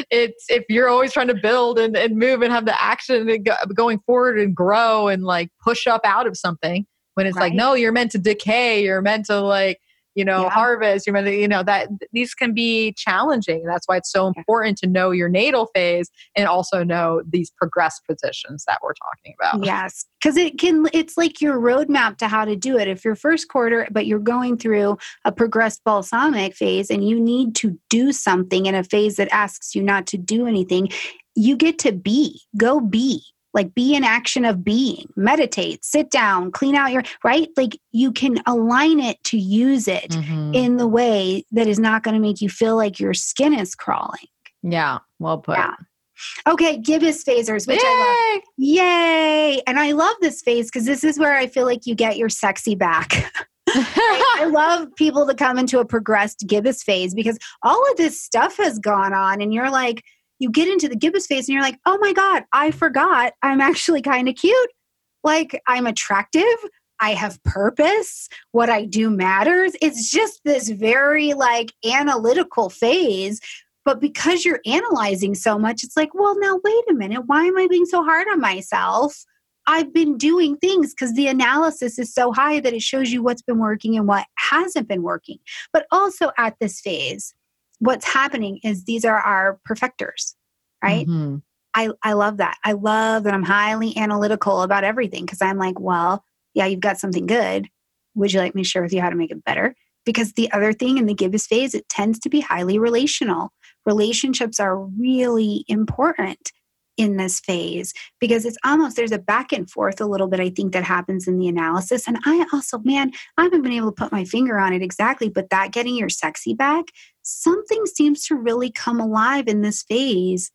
it's if you're always trying to build and, and move and have the action and go, going forward and grow and like push up out of something when it's right. like no, you're meant to decay, you're meant to like you know, yeah. harvest, you know, you know, that these can be challenging. That's why it's so important to know your natal phase and also know these progressed positions that we're talking about. Yes. Because it can, it's like your roadmap to how to do it. If you're first quarter, but you're going through a progressed balsamic phase and you need to do something in a phase that asks you not to do anything, you get to be, go be like be an action of being meditate sit down clean out your right like you can align it to use it mm-hmm. in the way that is not going to make you feel like your skin is crawling yeah well put yeah. Okay, gibbous phasers, which Yay! I love. Yay! And I love this phase because this is where I feel like you get your sexy back. *laughs* I *laughs* love people to come into a progressed gibbous phase because all of this stuff has gone on, and you're like, you get into the gibbous phase and you're like, oh my God, I forgot I'm actually kind of cute. Like I'm attractive. I have purpose. What I do matters. It's just this very like analytical phase. But because you're analyzing so much, it's like, well, now wait a minute. Why am I being so hard on myself? I've been doing things because the analysis is so high that it shows you what's been working and what hasn't been working. But also at this phase, what's happening is these are our perfectors, right? Mm-hmm. I, I love that. I love that I'm highly analytical about everything because I'm like, well, yeah, you've got something good. Would you like me to share with you how to make it better? Because the other thing in the gibbous phase, it tends to be highly relational. Relationships are really important in this phase because it's almost there's a back and forth a little bit i think that happens in the analysis and i also man i haven't been able to put my finger on it exactly but that getting your sexy back something seems to really come alive in this phase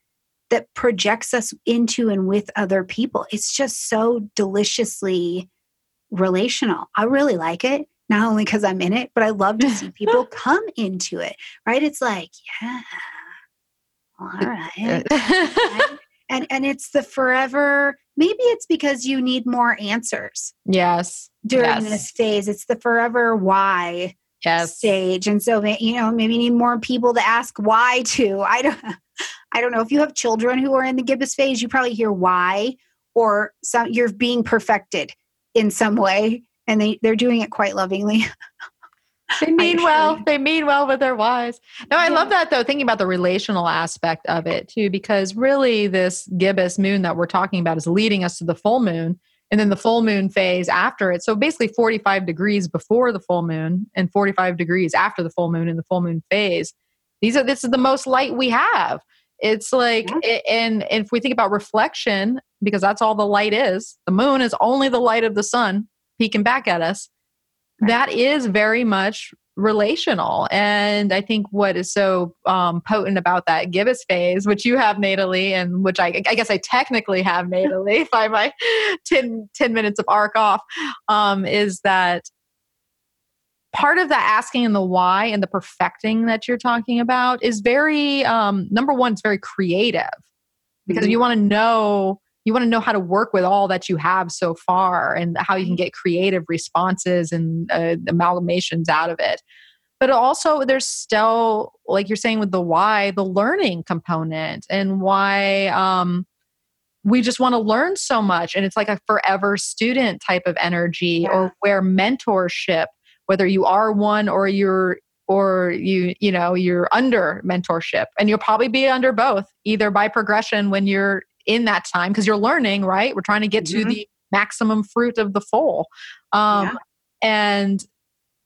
that projects us into and with other people. It's just so deliciously relational. I really like it not only because i'm in it but i love to see people *laughs* come into it right? It's like yeah all right. *laughs* and and it's the forever maybe it's because you need more answers yes during yes. this phase. It's the forever why yes. stage. And so you know maybe you need more people to ask why to. I don't i don't know if you have children who are in the gibbous phase you probably hear why or some you're being perfected in some way and they they're doing it quite lovingly *laughs* they mean well. They mean well with their wives. No, I yeah. love that though, thinking about the relational aspect of it too, because really this gibbous moon that we're talking about is leading us to the full moon and then the full moon phase after it. So basically 45 degrees before the full moon and 45 degrees after the full moon in the full moon phase. These are this is the most light we have. It's like yeah. and, and if we think about reflection, because that's all the light is, the moon is only the light of the sun peeking back at us that is very much relational. And I think what is so um, potent about that gibbous phase, which you have natally, and which I, I guess I technically have natally by my 10, 10 minutes of arc off, um, is that part of the asking and the why and the perfecting that you're talking about is very, um, number one, it's very creative because mm-hmm. you want to know you want to know how to work with all that you have so far and how you can get creative responses and uh, amalgamations out of it but also there's still like you're saying with the why the learning component and why um, we just want to learn so much and it's like a forever student type of energy yeah. or where mentorship whether you are one or you're or you you know you're under mentorship and you'll probably be under both either by progression when you're in that time because you're learning, right? We're trying to get mm-hmm. to the maximum fruit of the full. Um, yeah. And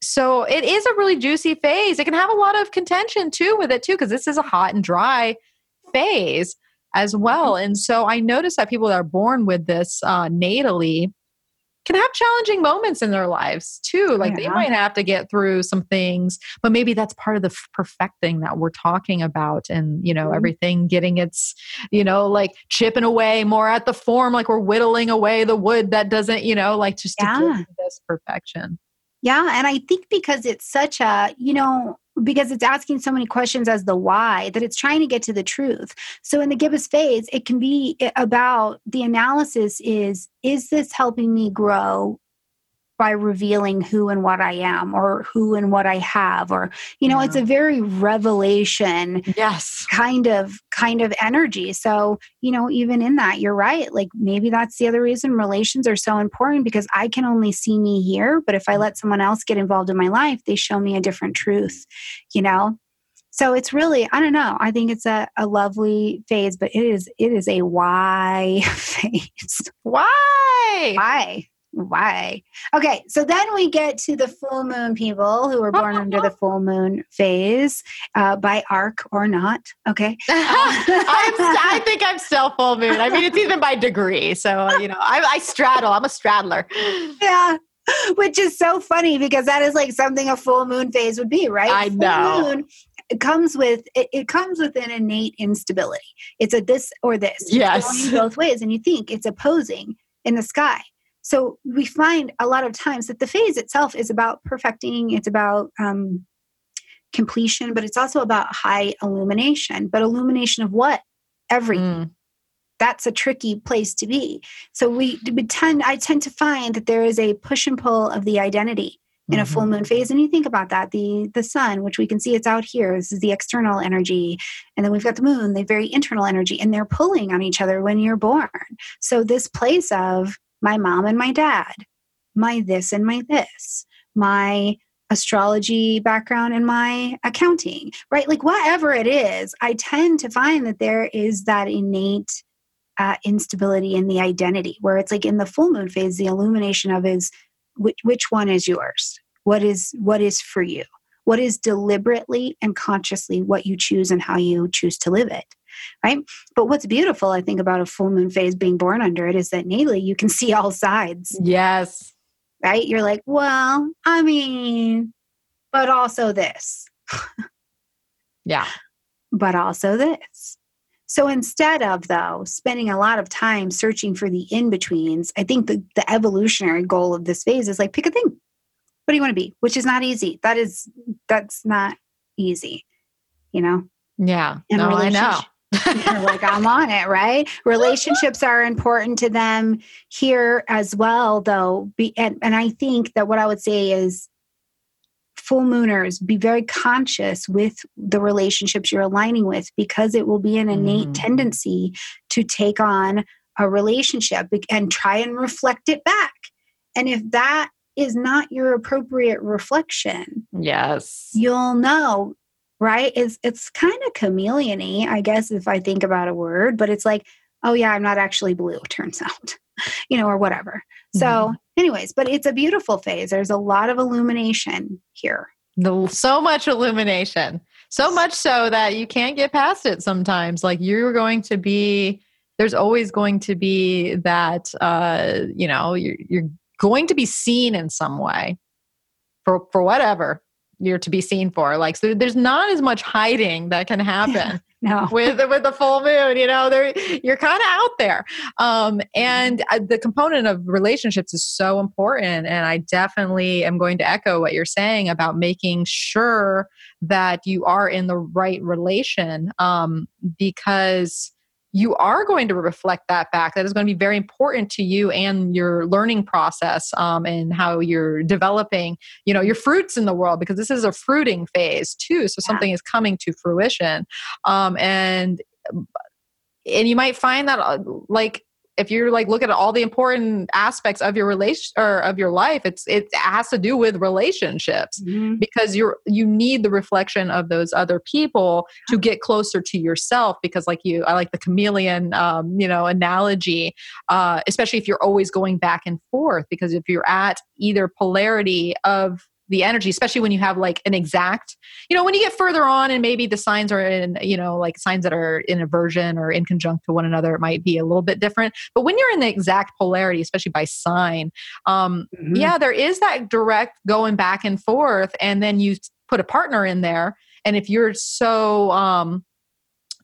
so it is a really juicy phase. It can have a lot of contention too with it too, because this is a hot and dry phase as well. Mm-hmm. And so I notice that people that are born with this uh, natally can have challenging moments in their lives too. Like yeah. they might have to get through some things, but maybe that's part of the perfecting that we're talking about and, you know, mm-hmm. everything getting its, you know, like chipping away more at the form, like we're whittling away the wood that doesn't, you know, like just yeah. to get this perfection. Yeah. And I think because it's such a, you know, because it's asking so many questions as the why that it's trying to get to the truth. So in the gibbous phase, it can be about the analysis is is this helping me grow by revealing who and what I am or who and what I have or you know yeah. it's a very revelation yes. kind of kind of energy. So you know even in that you're right. Like maybe that's the other reason relations are so important because I can only see me here but if I let someone else get involved in my life they show me a different truth you know? So it's really i don't know. I think it's a, a lovely phase but it is it is a why *laughs* phase. Why? Why why? Okay, so then we get to the full moon people who were born under the full moon phase uh, by arc or not. Okay. *laughs* Uh, i think I'm still full moon. I mean, it's even by degree. So, you know, I, I straddle, I'm a straddler. Yeah. Which is so funny because that is like something a full moon phase would be, right? I know. Moon it comes with it, it, comes with an innate instability. It's a this or this. Yes. both ways. And you think it's opposing in the sky. So we find a lot of times that the phase itself is about perfecting, it's about um, completion, but it's also about high illumination. But illumination of what? everything. Mm. That's a tricky place to be. So we, we tend, I tend to find that there is a push and pull of the identity in a full Mhm. moon phase and you think about that the the sun which we can see it's out here this is the external energy and then we've got the moon the very internal energy and they're pulling on each other when you're born so this place of my mom and my dad my this and my this my astrology background and my accounting right? Like whatever it is i tend to find that there is that innate uh, instability in the identity where it's like in the full moon phase the illumination of is which, which one is yours? What is what is for you? What is deliberately and consciously what you choose and how you choose to live it right but what's beautiful i think about a full moon phase being born under it is that innately you can *laughs* see all sides Yes. right you're like well i mean but also this *laughs* Yeah. but also this. So instead of, though, spending a lot of time searching for the in betweens, I think the, the evolutionary goal of this phase is like pick a thing. What do you want to be? Which is not easy. That is, that's not easy, you know? Yeah. And no, I know. Like, I'm on it, right? Relationships are important to them here as well, though. Be, and, and I think that what I would say is full mooners, be very conscious with the relationships you're aligning with because it will be an innate Mhm. tendency to take on a relationship and try and reflect it back. And if that is not your appropriate reflection, yes. you'll know right it's it's kind of chameleony, I guess if i think about a word but it's like oh yeah i'm not actually blue *laughs* turns out you know or whatever so Mhm. anyways but it's a beautiful phase there's a lot of illumination here The, so much illumination. So much so that you can't get past it sometimes. Like you're going to be, there's always going to be that, uh, you know, you're, you're going to be seen in some way for, for whatever you're to be seen for. Like, so there's not as much hiding that can happen. *laughs* no with with the full moon you know there you're kind of out there um and uh, the component of relationships is so important and i definitely am going to echo what you're saying about making sure that you are in the right relation um because you are going to reflect that back. That is going to be very important to you and your learning process um, and how you're developing, you know, your fruits in the world because this is a fruiting phase too. So Yeah. something is coming to fruition, um, and and you might find that uh, like if you're like look at all the important aspects of your relation or of your life it's it has to do with relationships Mhm. because you're you need the reflection of those other people to get closer to yourself because like you i like the chameleon um, you know analogy uh, especially if you're always going back and forth because if you're at either polarity of the energy especially when you have like an exact you know when you get further on and maybe the signs are in you know like signs that are in aversion or in conjunct to one another it might be a little bit different but when you're in the exact polarity especially by sign um, Mhm. yeah there is that direct going back and forth and then you put a partner in there and if you're so um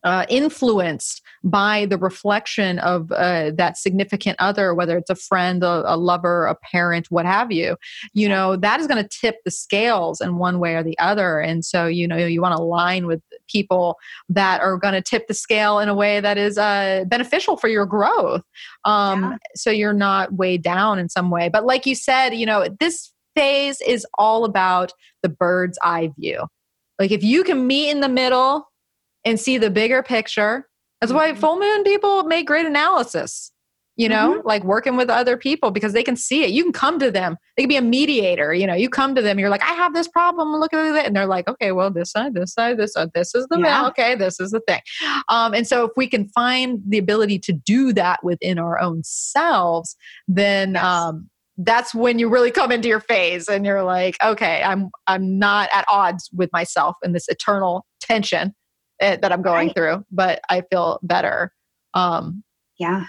uh, influenced by the reflection of uh, that significant other, whether it's a friend, a, a lover, a parent, what have you, you know, that is going to tip the scales in one way or the other. And so, you know, you want to align with people that are going to tip the scale in a way that is uh, beneficial for your growth. Um, Yeah. So you're not weighed down in some way. But like you said, you know, this phase is all about the bird's eye view. Like if you can meet in the middle and see the bigger picture, that's why Mhm. full moon people make great analysis. You know, like working with other people because they can see it. You can come to them. They can be a mediator. You know, you come to them. You're like, I have this problem. Look at it, and they're like, Okay, well, this side, this side, this side. This is the Yeah. okay. This is the thing. Um, and so, if we can find the ability to do that within our own selves, then Yes. um, that's when you really come into your phase, and you're like, Okay, I'm I'm not at odds with myself in this eternal tension eh, that I'm going Right. through, but I feel better. Um, Yeah.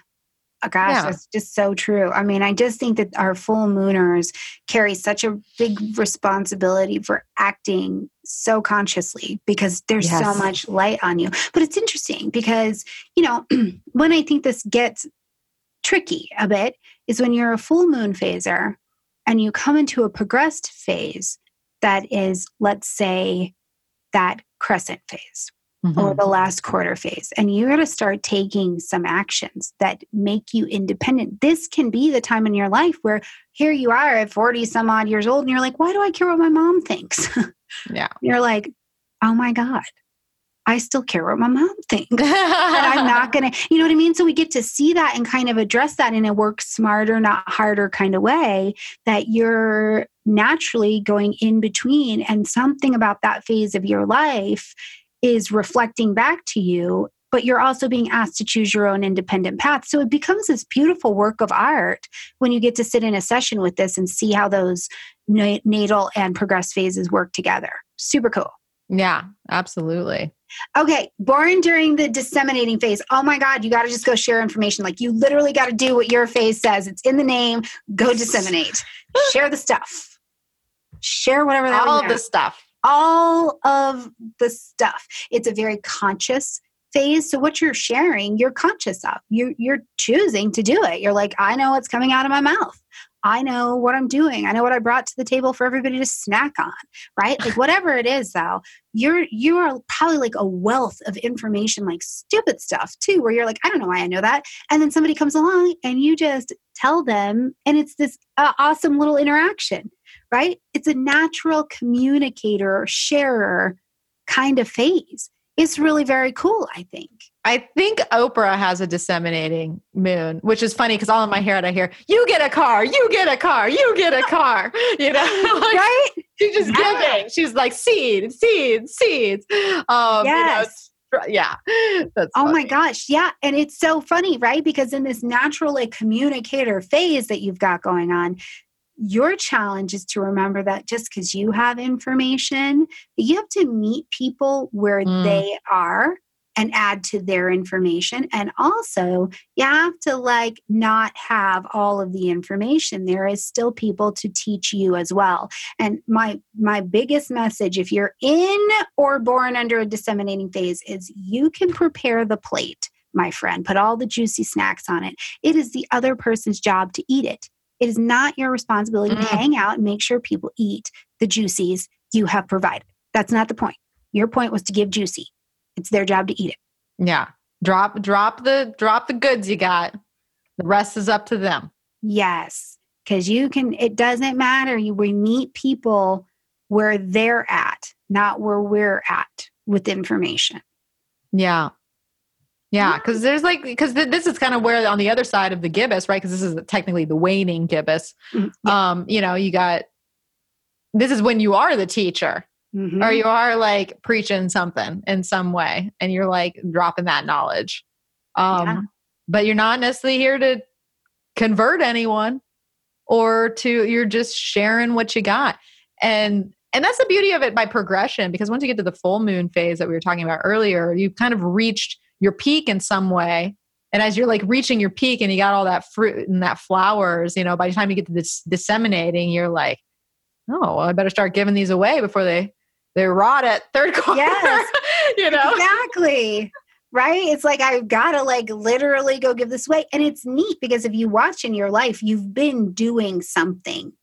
Oh, gosh, Yeah. that's just so true. I mean, I just think that our full mooners carry such a big responsibility for acting so consciously because there's so much light on you. But it's interesting because, you know, *clears throat* when I think this gets tricky a bit is when you're a full moon phaser and you come into a progressed phase that is, let's say, that crescent phase or Mhm. the last quarter phase and you got to start taking some actions that make you independent this can be the time in your life where here you are at 40 some odd years old and you're like why do i care what my mom thinks Yeah. *laughs* you're like oh my god i still care what my mom thinks and i'm not *laughs* gonna you know what i mean so we get to see that and kind of address that in a work smarter not harder kind of way that you're naturally going in between and something about that phase of your life is reflecting back to you but you're also being asked to choose your own independent path so it becomes this beautiful work of art when you get to sit in a session with this and see how those natal and progress phases work together super cool Yeah, absolutely. Okay, born during the disseminating phase. Oh my God, you got to just go share information. Like you literally got to do what your phase says. It's in the name. Go disseminate. *laughs* share the stuff. Share whatever that All of the stuff. All of the stuff. It's a very conscious phase. So what you're sharing, you're conscious of. You you're choosing to do it. You're like, I know what's coming out of my mouth. I know what I'm doing. I know what I brought to the table for everybody to snack on, right? Like *sighs* whatever it is though, you're you are probably like a wealth of information like stupid stuff too where you're like, I don't know why I know that. And then somebody comes along and you just tell them and it's this uh, awesome little interaction right? It's a natural communicator, sharer kind of phase. It's really very cool, I think. I think Oprah has a disseminating moon, which is funny because all in my head I hear, "You get a car, you get a car, you get a car." *laughs* You know, *laughs* like, right? she's just Yeah. giving. She's like seed, seed, seeds. Um, you know, Yes. yeah. That's Oh my gosh. Yeah. And it's so funny, right? Because in this natural like communicator phase that you've got going on, your challenge is to remember that just because you have information, you have to meet people where Mm. they are and add to their information. And also, you have to like not have all of the information. There is still people to teach you as well. And my my biggest message if you're in or born under a disseminating phase is you can prepare the plate, my friend. Put all the juicy snacks on it. It is the other person's job to eat it. It is not your responsibility to Mm. hang out and make sure people eat the juices you have provided. That's not the point. Your point was to give juicy. It's their job to eat it. Yeah. Drop, drop the, drop the goods you got. The rest is up to them. Yes, because you can, it doesn't matter. You we meet people where they're at, not where we're at with information. Yeah. Yeah, because there's like because th- this is kind of where on the other side of the gibbous, right? Because this is technically the waning gibbous. Mhm. Um, you know, you got this is when you are the teacher, Mhm. or you are like preaching something in some way, and you're like dropping that knowledge. Um, Yeah. but you're not necessarily here to convert anyone, or to you're just sharing what you got, and and that's the beauty of it by progression. Because once you get to the full moon phase that we were talking about earlier, you've kind of reached your peak in some way. And as you're like reaching your peak and you got all that fruit and that flowers, you know, by the time you get to this disseminating, you're like, oh, well, I better start giving these away before they they rot at third quarter. Yes. *laughs* you know? Exactly. Right? It's like I've got to like literally go give this away. And it's neat because if you watch in your life, you've been doing something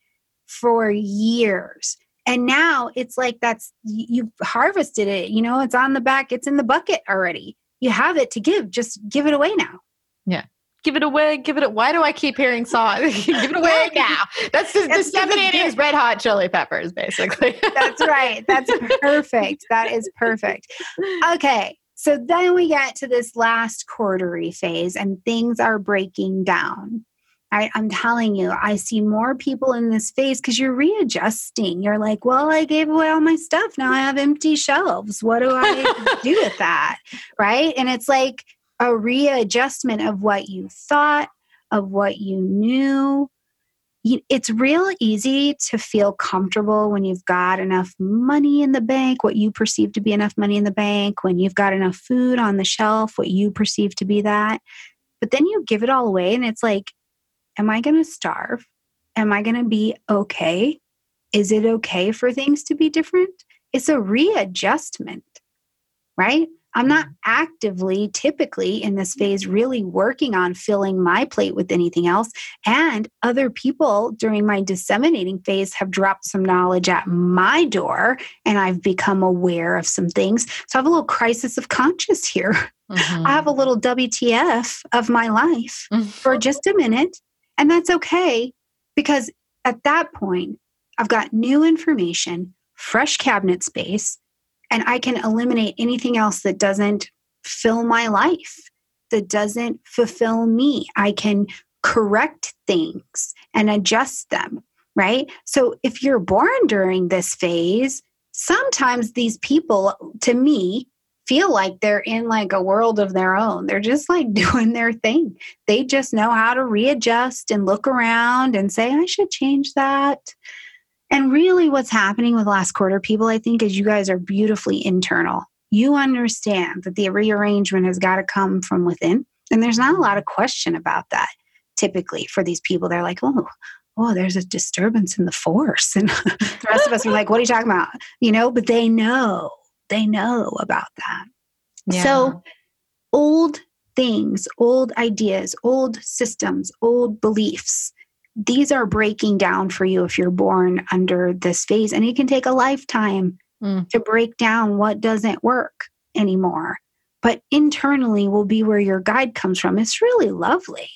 for years. And now it's like that's you've harvested it, you know, it's on the back, it's in the bucket already. You have it to give, just give it away now. Yeah. Give it away, give it. Why do I keep hearing song? *laughs* give it away *laughs* now. That's just disseminating it's- is red hot chili peppers, basically. *laughs* That's right. That's perfect. That is perfect. Okay. So then we get to this last quartery phase and things are breaking down. I, I'm telling you, I see more people in this phase because you're readjusting. You're like, well, I gave away all my stuff. Now I have empty shelves. What do I *laughs* do with that? Right. And it's like a readjustment of what you thought, of what you knew. It's real easy to feel comfortable when you've got enough money in the bank, what you perceive to be enough money in the bank, when you've got enough food on the shelf, what you perceive to be that. But then you give it all away, and it's like, am I going to starve? Am I going to be okay? Is it okay for things to be different? It's a readjustment, right? I'm not actively, typically in this phase, really working on filling my plate with anything else. And other people during my disseminating phase have dropped some knowledge at my door, and I've become aware of some things. So I have a little crisis of conscience here. *laughs* Mm-hmm. I have a little WTF of my life *laughs* for just a minute. And that's okay because at that point, I've got new information, fresh cabinet space, and I can eliminate anything else that doesn't fill my life, that doesn't fulfill me. I can correct things and adjust them, right? So if you're born during this phase, sometimes these people, to me, feel like they're in like a world of their own. They're just like *laughs* doing their thing. They just know how to readjust and look around and say, I should change that. And really, what's happening with last quarter people, I think, is you guys are beautifully internal. You understand that the rearrangement has got to come from within. And there's not a lot of question about that typically for these people. They're like, oh, oh, there's a disturbance in the force. *laughs* And the rest of us are like, what are you talking about? You know, but they know, they know about that. Yeah. So, old things, old ideas, old systems, old beliefs these are breaking down for you if you're born under this phase. And it can take a lifetime mm. to break down what doesn't work anymore. But internally will be where your guide comes from. It's really lovely.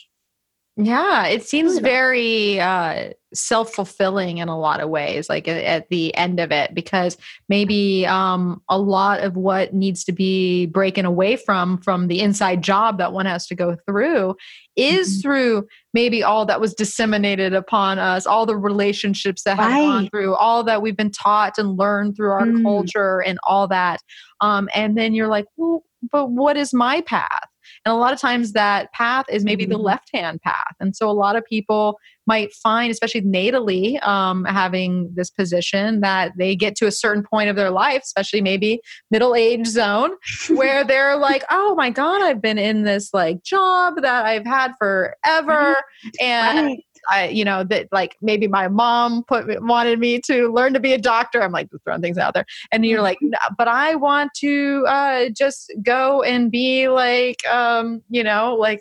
Yeah, it seems very uh, self fulfilling in a lot of ways, like at, the end of it, because maybe um, a lot of what needs to be breaking away from from the inside job that one has to go through is mm-hmm. through maybe all that was disseminated upon us, all the relationships that have right. gone through, all that we've been taught and learned through our mm. culture and all that. Um, and then you're like, well, but what is my path? And a lot of times that path is maybe mm-hmm. the left hand path. And so a lot of people might find, especially natally, um, having this position, that they get to a certain point of their life, especially maybe middle age zone, *laughs* where they're like, oh my God, I've been in this like job that I've had forever. And right. I, you know, that like maybe my mom put wanted me to learn to be a doctor. I'm like throwing things out there, and you're like, mm-hmm. but I want to uh, just go and be like, um, you know, like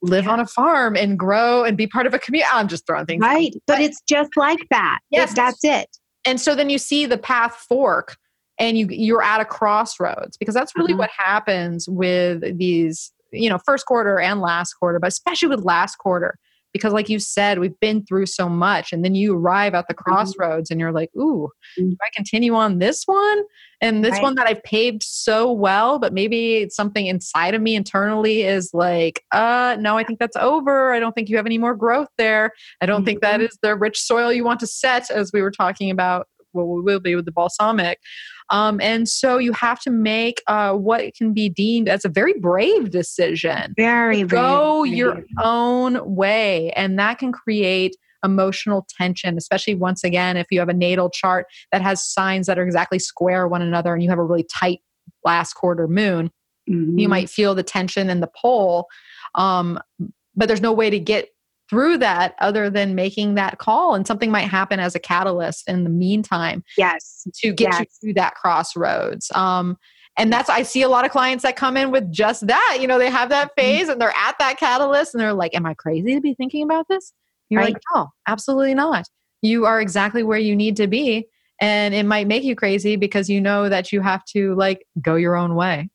live yeah. on a farm and grow and be part of a community. I'm just throwing things right, out. but it's just like that. Yes, that's it. And so then you see the path fork and you you're at a crossroads because that's really mm-hmm. what happens with these you know first quarter and last quarter but especially with last quarter because like you said we've been through so much and then you arrive at the mm-hmm. crossroads and you're like ooh mm-hmm. do i continue on this one and this right. one that i've paved so well but maybe it's something inside of me internally is like uh no i think that's over i don't think you have any more growth there i don't mm-hmm. think that mm-hmm. the rich soil you want to set as we were talking about what we will be with the balsamic um, and so you have to make uh, what can be deemed as a very brave decision. Very Go brave. your own way. And that can create emotional tension, especially once again, if you have a natal chart that has signs that are exactly square one another and you have a really tight last quarter moon, mm-hmm. you might feel the tension and the pull. Um, but there's no way to get through that other than making that call and something might happen as a catalyst in the meantime yes to get yes. you through that crossroads um, and that's i see a lot of clients that come in with just that you know they have that mm-hmm. phase and they're at that catalyst and they're like am i crazy to be thinking about this you're right. like no absolutely not you are exactly where you need to be and it might make you crazy because you know that you have to like go your own way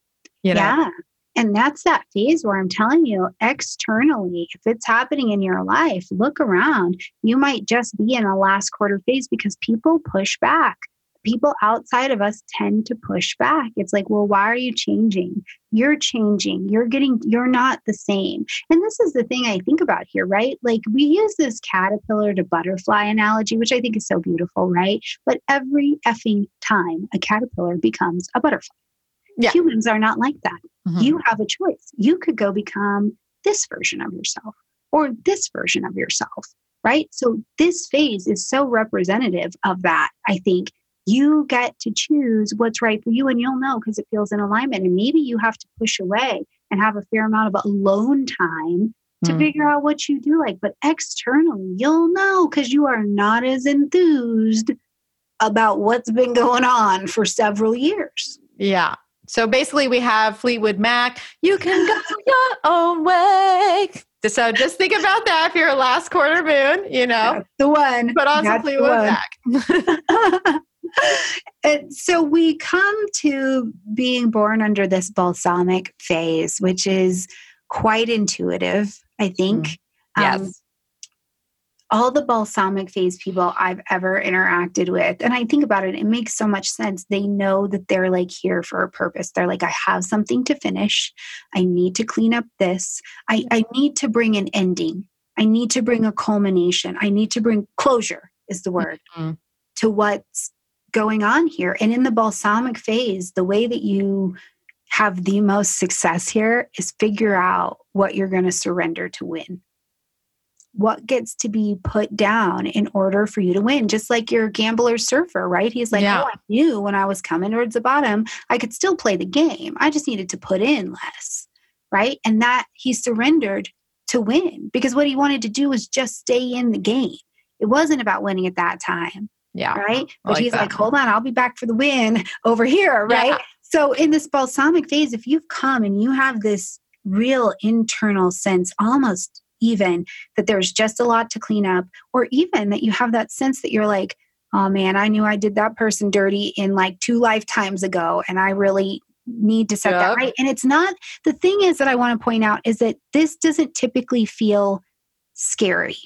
you know yeah and that's that phase where I'm telling you externally, if it's happening in your life, look around. You might just be in a last quarter phase because people push back. People outside of us tend to push back. It's like, well, why are you changing? You're changing. You're getting, you're not the same. And this is the thing I think about here, right? Like we use this caterpillar to butterfly analogy, which I think is so beautiful, right? But every effing time a caterpillar becomes a butterfly. Yeah. Humans are not like that. Mm-hmm. You have a choice. You could go become this version of yourself or this version of yourself, right? So this phase is so representative of that. I think you get to choose what's right for you and you'll know because it feels in alignment. And maybe you have to push away and have a fair amount of alone time to mm. figure out what you do like. But externally, you'll know because you are not as enthused about what's been going on for several years. Yeah So basically, we have Fleetwood Mac. You can go your own way. So just think about that for your last quarter moon. You know, That's the one. But some That's Fleetwood. Mac. *laughs* And so we come to being born under this balsamic phase, which is quite intuitive, I think. yes. Um, all the balsamic phase people I've ever interacted with, and I think about it, it makes so much sense. They know that they're like here for a purpose. They're like, I have something to finish. I need to clean up this. I, I need to bring an ending. I need to bring a culmination. I need to bring closure, is the word, Mhm. to what's going on here. And in the balsamic phase, the way that you have the most success here is figure out what you're going to surrender to win what gets to be put down in order for you to win. Just like your gambler surfer, right? He's like, Yeah. oh, I knew when I was coming towards the bottom, I could still play the game. I just needed to put in less, right? And that he surrendered to win because what he wanted to do was just stay in the game. It wasn't about winning at that time, Yeah. right? But like he's that. like, hold on, I'll be back for the win *laughs* over here, right? Yeah. So in this balsamic phase, if you've come and you have this real internal sense, almost even that there's just a lot to clean up, or even that you have that sense that you're like, oh man, I knew I did that person dirty in like two lifetimes ago, and I really need to set that right. And it's not the thing is that I want to point out is that this doesn't typically feel scary.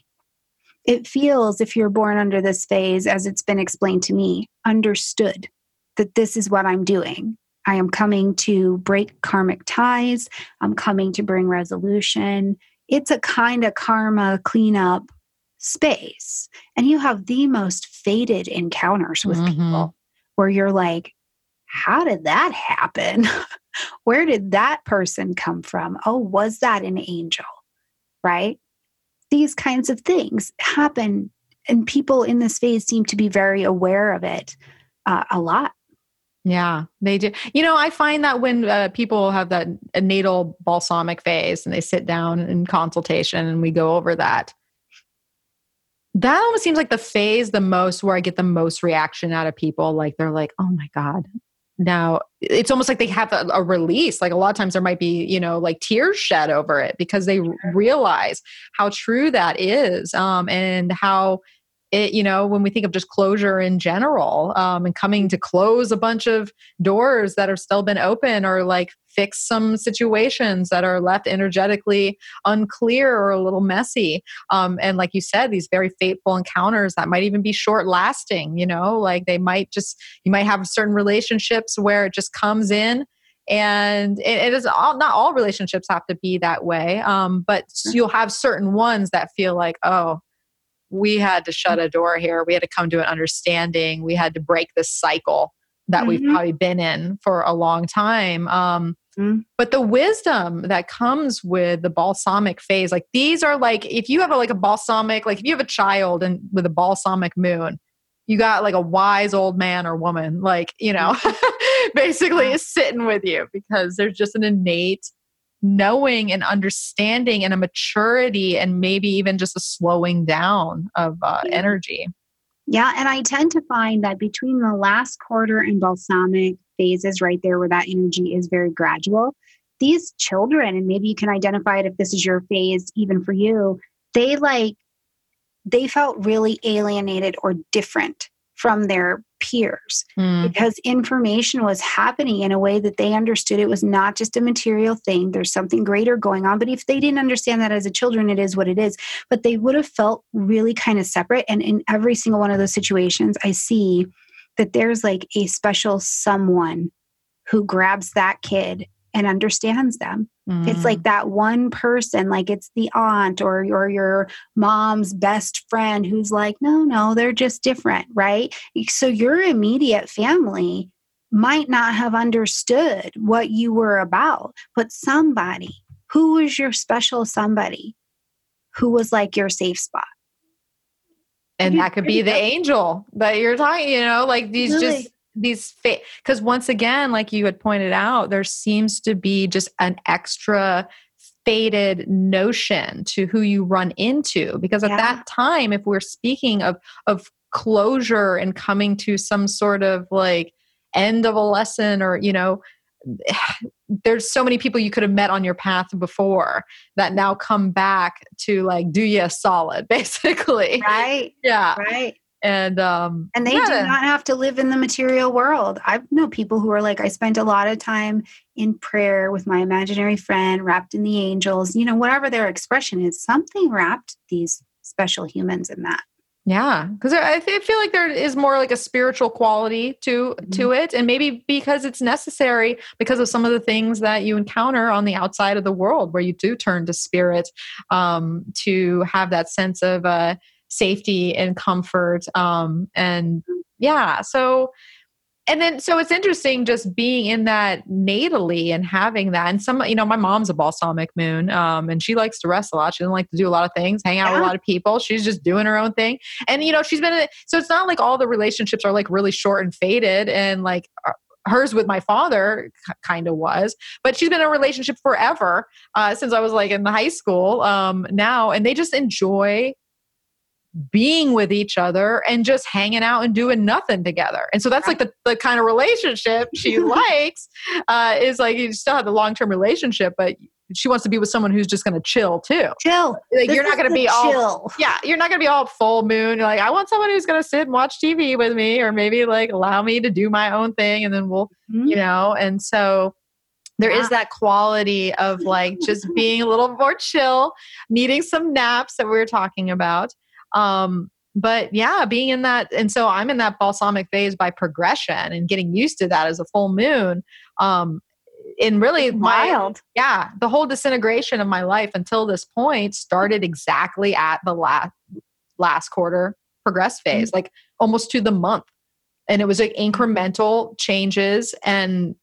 It feels, if you're born under this phase, as it's been explained to me, understood that this is what I'm doing. I am coming to break karmic ties. I'm coming to bring resolution. It's a kind of karma cleanup space. And you have the most fated encounters with Mhm. people where you're like, how did that happen? *laughs* Where did that person come from? Oh, was that an angel? Right? These kinds of things happen, and people in this phase seem to be very aware of it uh, a lot. Yeah, they do. You know, I find that when uh, people have that natal balsamic phase and they sit down in consultation and we go over that, that almost seems like the phase the most where I get the most reaction out of people. Like they're like, oh my God. Now it's almost like they have a, a release. Like a lot of times there might be, you know, like tears shed over it because they realize how true that is um, and how it, you know, when we think of just closure in general um, and coming to close a bunch of doors that have still been open or like fix some situations that are left energetically unclear or a little messy. Um, and like you said, these very fateful encounters that might even be short lasting, you know, like they might just, you might have certain relationships where it just comes in and it, is all not all relationships have to be that way um, but you'll have certain ones that feel like oh we had to shut a door here. We had to come to an understanding. We had to break this cycle that we've Mhm. probably been in for a long time. Um, Mhm. but the wisdom that comes with the balsamic phase like these are like if you have a, like a balsamic like if you have a child and with a balsamic moon you got like a wise old man or woman like you know *laughs* basically is sitting with you because there's just an innate knowing and understanding and a maturity and maybe even just a slowing down of uh, energy. Yeah, and I tend to find that between the last quarter and balsamic phases, right there where that energy is very gradual, these children, and maybe you can identify it if this is your phase, even for you, they like, they felt really alienated or different from their peers Mm, because information was happening in a way that they understood it was not just a material thing. There's something greater going on. But if they didn't understand that as a children, it is what it is. But they would have felt really kind of separate. And in every single one of those situations, I see that there's like a special someone who grabs that kid and understands them. It's mm. like that one person, like it's the aunt or or your mom's best friend who's like, no, no, they're just different, right? So your immediate family might not have understood what you were about, but somebody who was your special somebody who was like your safe spot. and that could be the angel that you're talking you know like these Really? just these because once again like you had pointed out there seems to be just an extra faded notion to who you run into. Because at Yeah. that time if we're speaking of of closure and coming to some sort of like end of a lesson or you know *sighs* there's so many people you could have met on your path before that now come back to like do you a solid *laughs* basically. Right. Yeah. Right and um and they yeah. do not have to live in the material world i know people who are like i spent a lot of time in prayer with my imaginary friend wrapped in the angels you know whatever their expression is something wrapped these special humans in that yeah, because I, I feel like there is more like a spiritual quality to Mhm. to it, and maybe because it's necessary because of some of the things that you encounter on the outside of the world, where you do turn to spirit um, to have that sense of uh, safety and comfort, um, and yeah, so and then so it's interesting just being in that natally and having that and some you know my mom's a balsamic moon um, and she likes to rest a lot she doesn't like to do a lot of things hang out with a lot of people she's just doing her own thing and you know she's been so it's not like all the relationships are like really short and faded and like uh, hers with my father kind of was but she's been in a relationship forever uh, since i was like in the high school um, now and they just enjoy being with each other and just hanging out and doing nothing together. And so that's like the, the kind of relationship she *laughs* likes uh, is like you still have the long term relationship, but she wants to be with someone who's just going to chill too. chill Like This you're not going to be all yeah, you're not going to be all full moon. You're like, I want someone who's going to sit and watch TV with me, or maybe like allow me to do my own thing, and then we'll, Mhm. you know. And so there is that quality of like just being a little more chill, needing some naps that we were talking about. Um, but yeah, being in that, and so I'm in that balsamic phase by progression and getting used to that as a full moon. Um, and really, my wild. Yeah the whole disintegration of my life until this point started exactly at the last last quarter progress phase like almost to the month. And it was like incremental changes and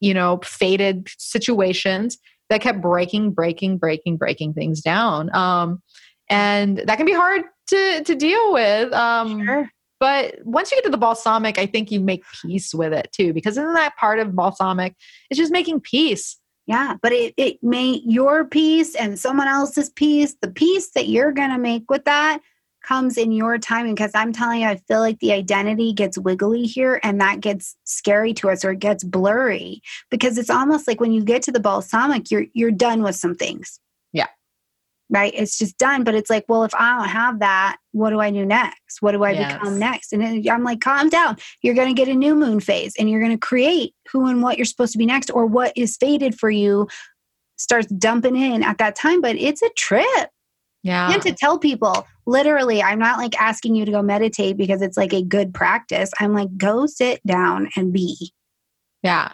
you know faded situations that kept breaking breaking breaking breaking things down. Um and that can be hard to to deal with um sure but once you get to the balsamic, I think you make peace with it too, because isn't that part of balsamic? It's just making peace. Yeah, but it, it may your peace and someone else's peace, the peace that you're gonna make with that comes in your timing. Because I'm telling you, I feel like the identity gets wiggly here and that gets scary to us or it gets blurry. Because it's almost like when you get to the balsamic, you're you're done with some things. Right. It's just done. But it's like, well, if I don't have that, what do I do next? What do I Yes. become next? And I'm like, calm down. You're going to get a new moon phase and you're going to create who and what you're supposed to be next or what is fated for you starts dumping in at that time. But it's a trip. Yeah. And to tell people, literally, I'm not like asking you to go meditate because it's like a good practice. I'm like, go sit down and be. Yeah.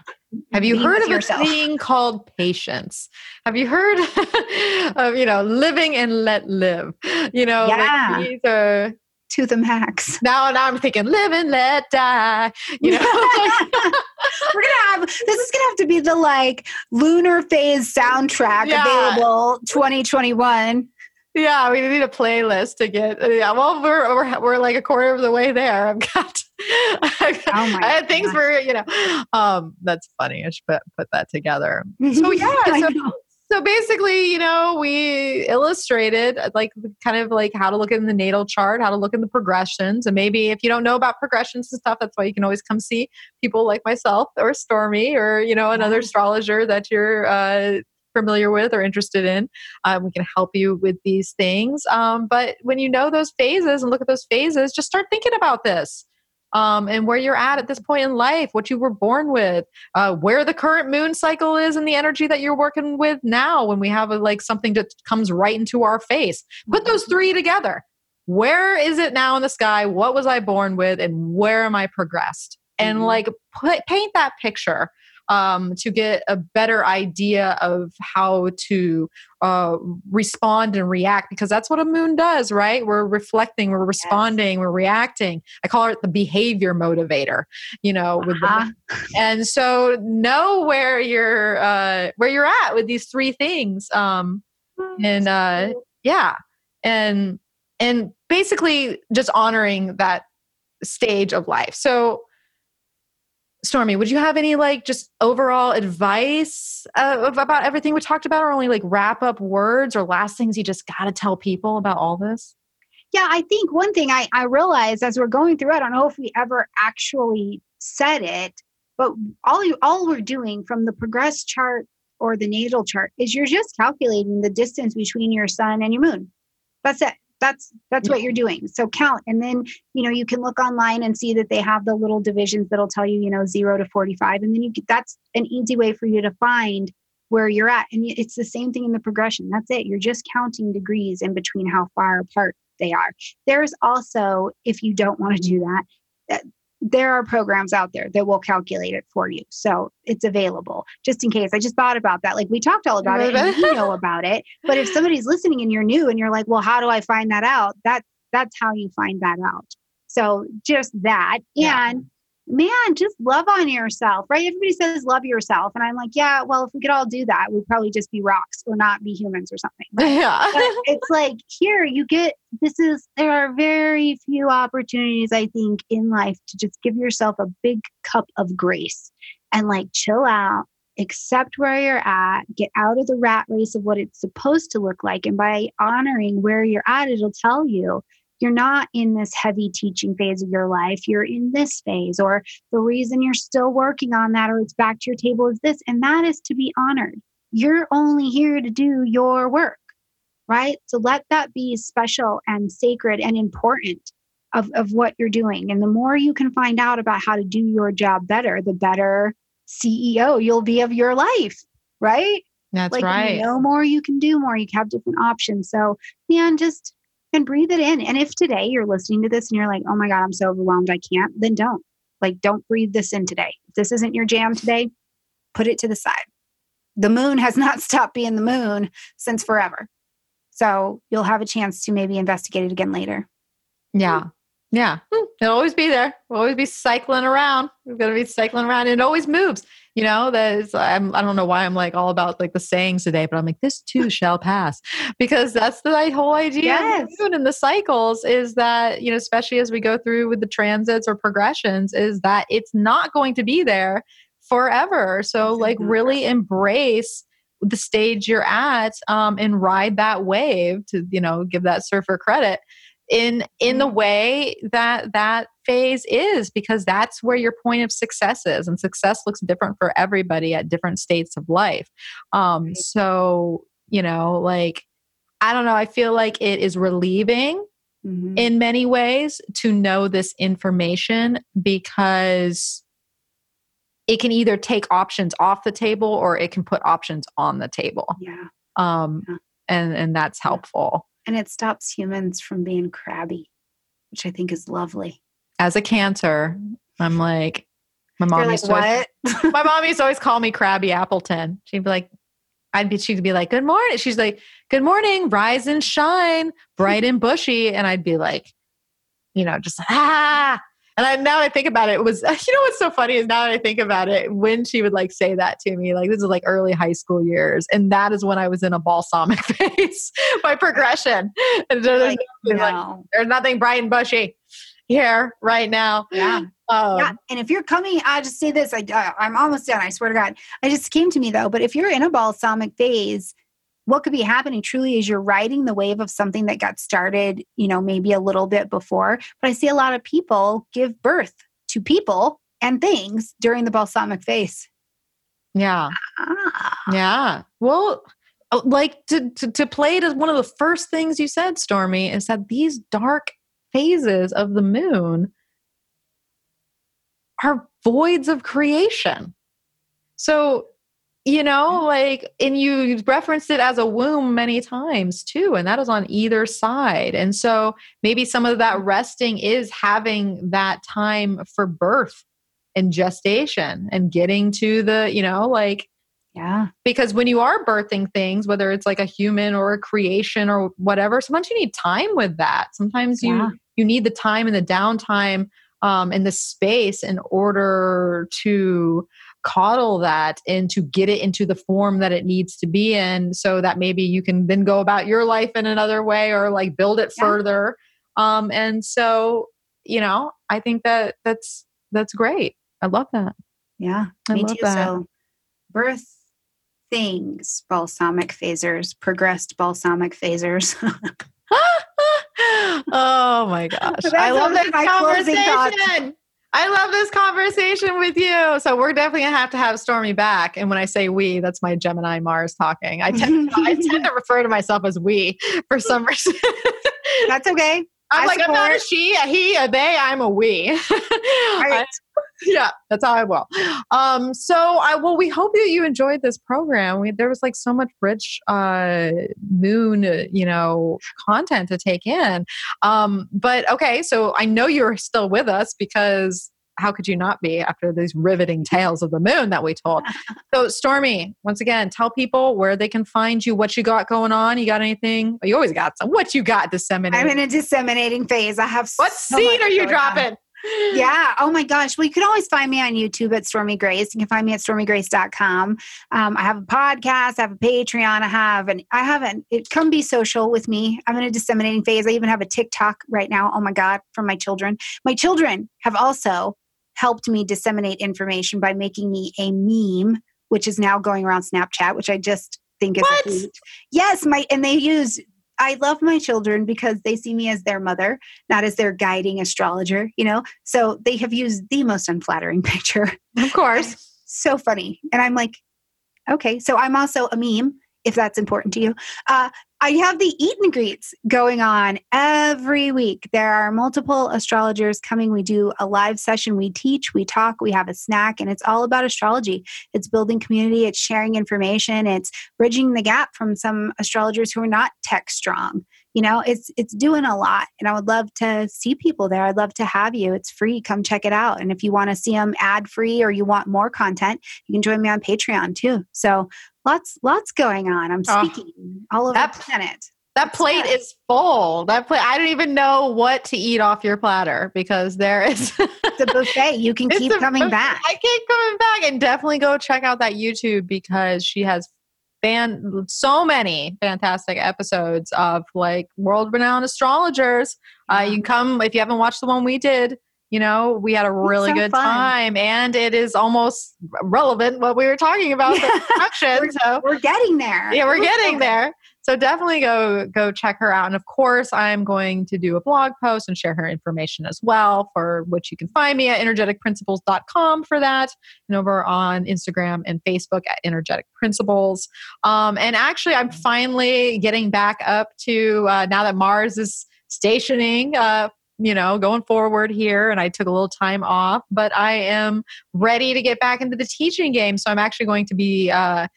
Have you heard of yourself. a thing called patience? Have you heard *laughs* of, you know, living and let live? You know, like these are to the max. now, now I'm thinking live and let die. You know, *laughs* *laughs* We're gonna have this is gonna have to be the like lunar phase soundtrack Yeah. available 2021. Yeah, we need a playlist to get. Yeah, well, we're we're, we're like a quarter of the way there. I've got. *laughs* I've got Oh my I had things gosh. for you know. Um, that's funny. I should put put that together. So *laughs* yeah, so, so basically, you know, we illustrated uh, like kind of like how to look in the natal chart, how to look in the progressions, and maybe if you don't know about progressions and stuff, that's why you can always come see people like myself or Stormy or you know another astrologer that you're uh, familiar with or interested in. Um, we can help you with these things. Um, but when you know those phases and look at those phases, just start thinking about this. Um, and where you're at at this point in life, what you were born with, uh, where the current moon cycle is, and the energy that you're working with now. When we have a, like something that comes right into our face, put those three together. Where is it now in the sky? What was I born with, and where am I progressed? And Mhm. like put paint that picture um, to get a better idea of how to uh, respond and react because that's what a moon does, right? We're reflecting, we're responding, we're reacting. I call it the behavior motivator, you know, Uh-huh. *laughs* and so know where you're uh where you're at with these three things um and uh yeah and and basically just honoring that stage of life so stormy would you have any like just overall advice uh, about everything we talked about or only like wrap up words or last things you just got to tell people about all this Yeah, I think one thing I, I realized as we're going through, I don't know if we ever actually said it, But all you all we're doing from the progress chart or the natal chart is you're just calculating the distance between your sun and your moon. That's it. That's that's what you're doing. So count and then you know you can look online and see that they have the little divisions that'll tell you, you know, 0 to 45 and then you that's an easy way for you to find where you're at. And it's the same thing in the progression. That's it. You're just counting degrees in between how far apart they are. There's also, if you don't want to do that, that there are programs out there that will calculate it for you. So it's available just in case. I just thought about that. Like we talked all about it and you *laughs* know about it. But if somebody's listening and you're new and you're like, well, how do I find that out? That that's how you find that out. So just that. Yeah. And man, just love on yourself, right? Everybody says love yourself. And I'm like, yeah, well, if we could all do that, we'd probably just be rocks or not be humans or something. *laughs* Yeah. it's like here, you get this is there are very few opportunities, I think, in life to just give yourself a big cup of grace and like chill out, accept where you're at, get out of the rat race of what it's supposed to look like. And by honoring where you're at, it'll tell you you're not in this heavy teaching phase of your life. You're in this phase, or the reason you're still working on that, or it's back to your table is this, and that is to be honored. You're only here to do your work, right? So let that be special and sacred and important of, of what you're doing. And the more you can find out about how to do your job better, the better CEO you'll be of your life, right? That's like, right. You know more you can do more. You have different options. So, man, just and breathe it in. And if today you're listening to this and you're like, oh my God, I'm so overwhelmed, I can't, then don't. Like, don't breathe this in today. If this isn't your jam today, put it to the side. The moon has *laughs* not stopped being the moon since forever. So you'll have a chance to maybe investigate it again later. Yeah. Yeah. It'll always be there. We'll always be cycling around. We're going to be cycling around. It always moves. You know, that is, I'm, I don't know why I'm like all about like the sayings today, but I'm like, this too shall pass because that's the whole idea yes. of in the cycles is that, you know, especially as we go through with the transits or progressions, is that it's not going to be there forever. So, like, really embrace the stage you're at um, and ride that wave to, you know, give that surfer credit in in the mm-hmm. way that that phase is because that's where your point of success is and success looks different for everybody at different states of life um so you know like i don't know i feel like it is relieving mm-hmm. in many ways to know this information because it can either take options off the table or it can put options on the table yeah um yeah. and and that's helpful and it stops humans from being crabby, which I think is lovely. As a cancer, I'm like, my mom like, used to always, *laughs* my mom used to always call me Crabby Appleton. She'd be like, I'd be she'd be like, Good morning. She's like, Good morning, rise and shine, bright and bushy. And I'd be like, you know, just *laughs* ah, and I, now I think about it, it was, *laughs* you know, what's so funny is now that I think about it, when she would like say that to me, like this is like early high school years. And that is when I was in a balsamic *laughs* phase by progression. And there's, like, nothing, like, there's nothing bright and bushy here right now. Yeah. Um, yeah. And if you're coming, I just say this, I, I'm almost done. I swear to God. I just came to me though, but if you're in a balsamic phase, what could be happening truly is you're riding the wave of something that got started, you know, maybe a little bit before. But I see a lot of people give birth to people and things during the balsamic phase. Yeah. Ah. Yeah. Well, uh, like to, to, to play it as one of the first things you said, Stormy, is that these dark phases of the moon are voids of creation. So you know like and you referenced it as a womb many times too and that is on either side. And so maybe some of that resting is having that time for birth and gestation and getting to the you know like yeah. because when you are birthing things whether it's like a human or a creation or whatever sometimes you need time with that. Sometimes you yeah. you need the time and the downtime um and the space in order to coddle that and to get it into the form that it needs to be in so that maybe you can then go about your life in another way or like build it yeah. further. Um and so you know i think that that's that's great. I love that. Yeah I me too. That. so birth things balsamic phasers progressed balsamic phasers. *laughs* *laughs* Oh my gosh. I love that conversation I love this conversation with you. So we're definitely gonna have to have Stormy back. And when I say we, that's my Gemini Mars talking. I tend, I tend to *laughs* refer to myself as we for some reason. That's okay. I'm I like, I'm not a she, a he, a they, I'm a we. Right. *laughs* *laughs* yeah, that's how I will. Um, so I well, we hope that you enjoyed this program. We, there was like so much rich uh moon, uh, you know, content to take in. Um, but okay, so I know you're still with us because how could you not be after these riveting tales of the moon that we told? *laughs* So Stormy, once again, tell people where they can find you, what you got going on. You got anything? You always got some. What you got disseminating? I'm in a disseminating phase. I have what so seed are you dropping? on. Yeah. Oh my gosh. Well, you can always find me on YouTube at Stormy Grace. You can find me at stormygrace.com. Um, I have a podcast, I have a Patreon, I have an I have an it come be social with me. I'm in a disseminating phase. I even have a TikTok right now. Oh my God, from my children. My children have also helped me disseminate information by making me a meme, which is now going around Snapchat, which I just think is What? Yes, my and they use I love my children because they see me as their mother, not as their guiding astrologer, you know? So they have used the most unflattering *laughs* picture. Of course. So funny. And I'm like, okay. So I'm also a meme, if that's important to you. Uh, I have the eat and greets going on every week. There are multiple astrologers coming. We do a live session. We teach, we talk, we have a snack, and it's all about astrology. It's building community, it's sharing information, it's bridging the gap from some astrologers who are not tech strong. You know, it's it's doing a lot, and I would love to see people there. I'd love to have you. It's free. Come check it out. And if you want to see them ad free or you want more content, you can join me on Patreon too. So lots lots going on. I'm Oh, speaking all over that- the planet. That plate is full. That plate, I don't even know what to eat off your platter because there is. *laughs* the buffet. You can keep coming buffet. back. I keep coming back, and definitely go check out that YouTube because she has fan so many fantastic episodes of like world renowned astrologers. Uh, you come if you haven't watched the one we did. You know, we had a really so good fun. time, and it is almost relevant what we were talking about the *laughs* Yeah. production. So We're getting there. yeah, we're We're getting so there. So definitely go go check her out. And of course, I'm going to do a blog post and share her information as well, for which you can find me at energeticprinciples.com for that, and over on Instagram and Facebook at Energetic Principles. Um, and actually, I'm finally getting back up to uh, now that Mars is stationing. Uh, you know, going forward here, and I took a little time off, but I am ready to get back into the teaching game. So I'm actually going to be uh,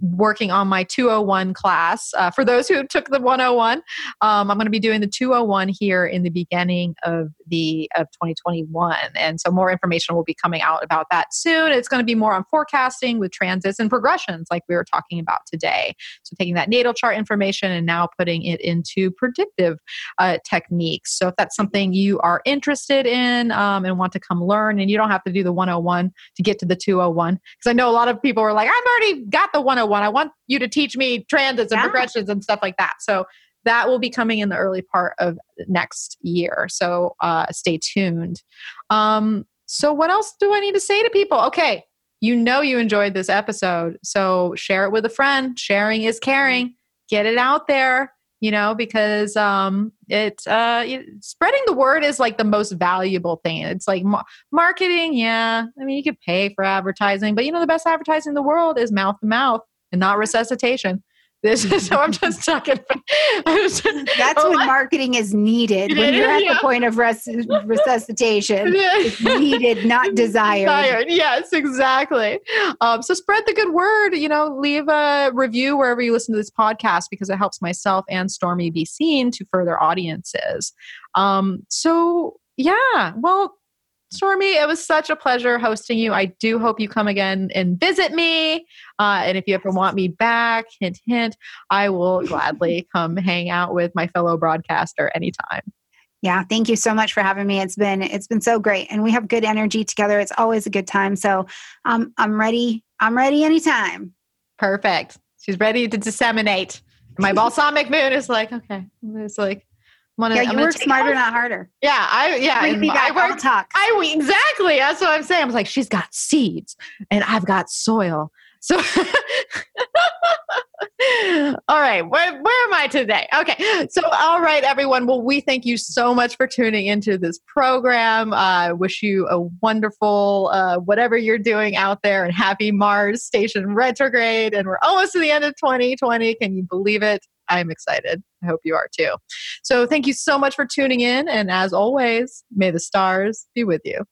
working on my 201 class. Uh, for those who took the 101, um, I'm going to be doing the 201 here in the beginning of the of 2021, and so more information will be coming out about that soon. It's going to be more on forecasting with transits and progressions, like we were talking about today. So taking that natal chart information and now putting it into predictive uh, techniques. So if that's something you are interested in um, and want to come learn, and you don't have to do the 101 to get to the 201, because I know a lot of people are like, I've already got the 101. I want you to teach me transits and Yeah. progressions and stuff like that. So that will be coming in the early part of next year. So uh, stay tuned. Um, so what else do I need to say to people? Okay, you know you enjoyed this episode, so share it with a friend. Sharing is caring. Get it out there you know because um it uh it- spreading the word is like the most valuable thing it's like ma- marketing yeah i mean you could pay for advertising but you know the best advertising in the world is mouth to mouth and not resuscitation this is so i'm just talking That's Oh, when marketing is needed. When you're at Yeah. the point of res- resuscitation, *laughs* it's needed, not desired. Desired. Yes, exactly. Um, so spread the good word. You know, leave a review wherever you listen to this podcast because it helps myself and Stormy be seen to further audiences. Um, so yeah, well, Stormy, it was such a pleasure hosting you. I do hope you come again and visit me. Uh, and if you ever want me back, hint, hint, I will gladly *laughs* come hang out with my fellow broadcaster anytime. Yeah, thank you so much for having me. It's been it's been so great, and we have good energy together. It's always a good time. So, um, I'm ready. I'm ready anytime. Perfect. She's ready to disseminate. My balsamic moon is like, okay. It's like, Gonna, Yeah, you work smarter, off. not harder. Yeah, I yeah. I back. I'll work. talk. I exactly. That's what I'm saying. I was like, she's got seeds, and I've got soil, So, *laughs* all right, where, where am I today? Okay, so, all right, everyone. Well, we thank you so much for tuning into this program. I uh, wish you a wonderful, uh, whatever you're doing out there, and happy Mars station retrograde. And we're almost to the end of 2020. Can you believe it? I'm excited. I hope you are too. So, thank you so much for tuning in. And as always, may the stars be with you.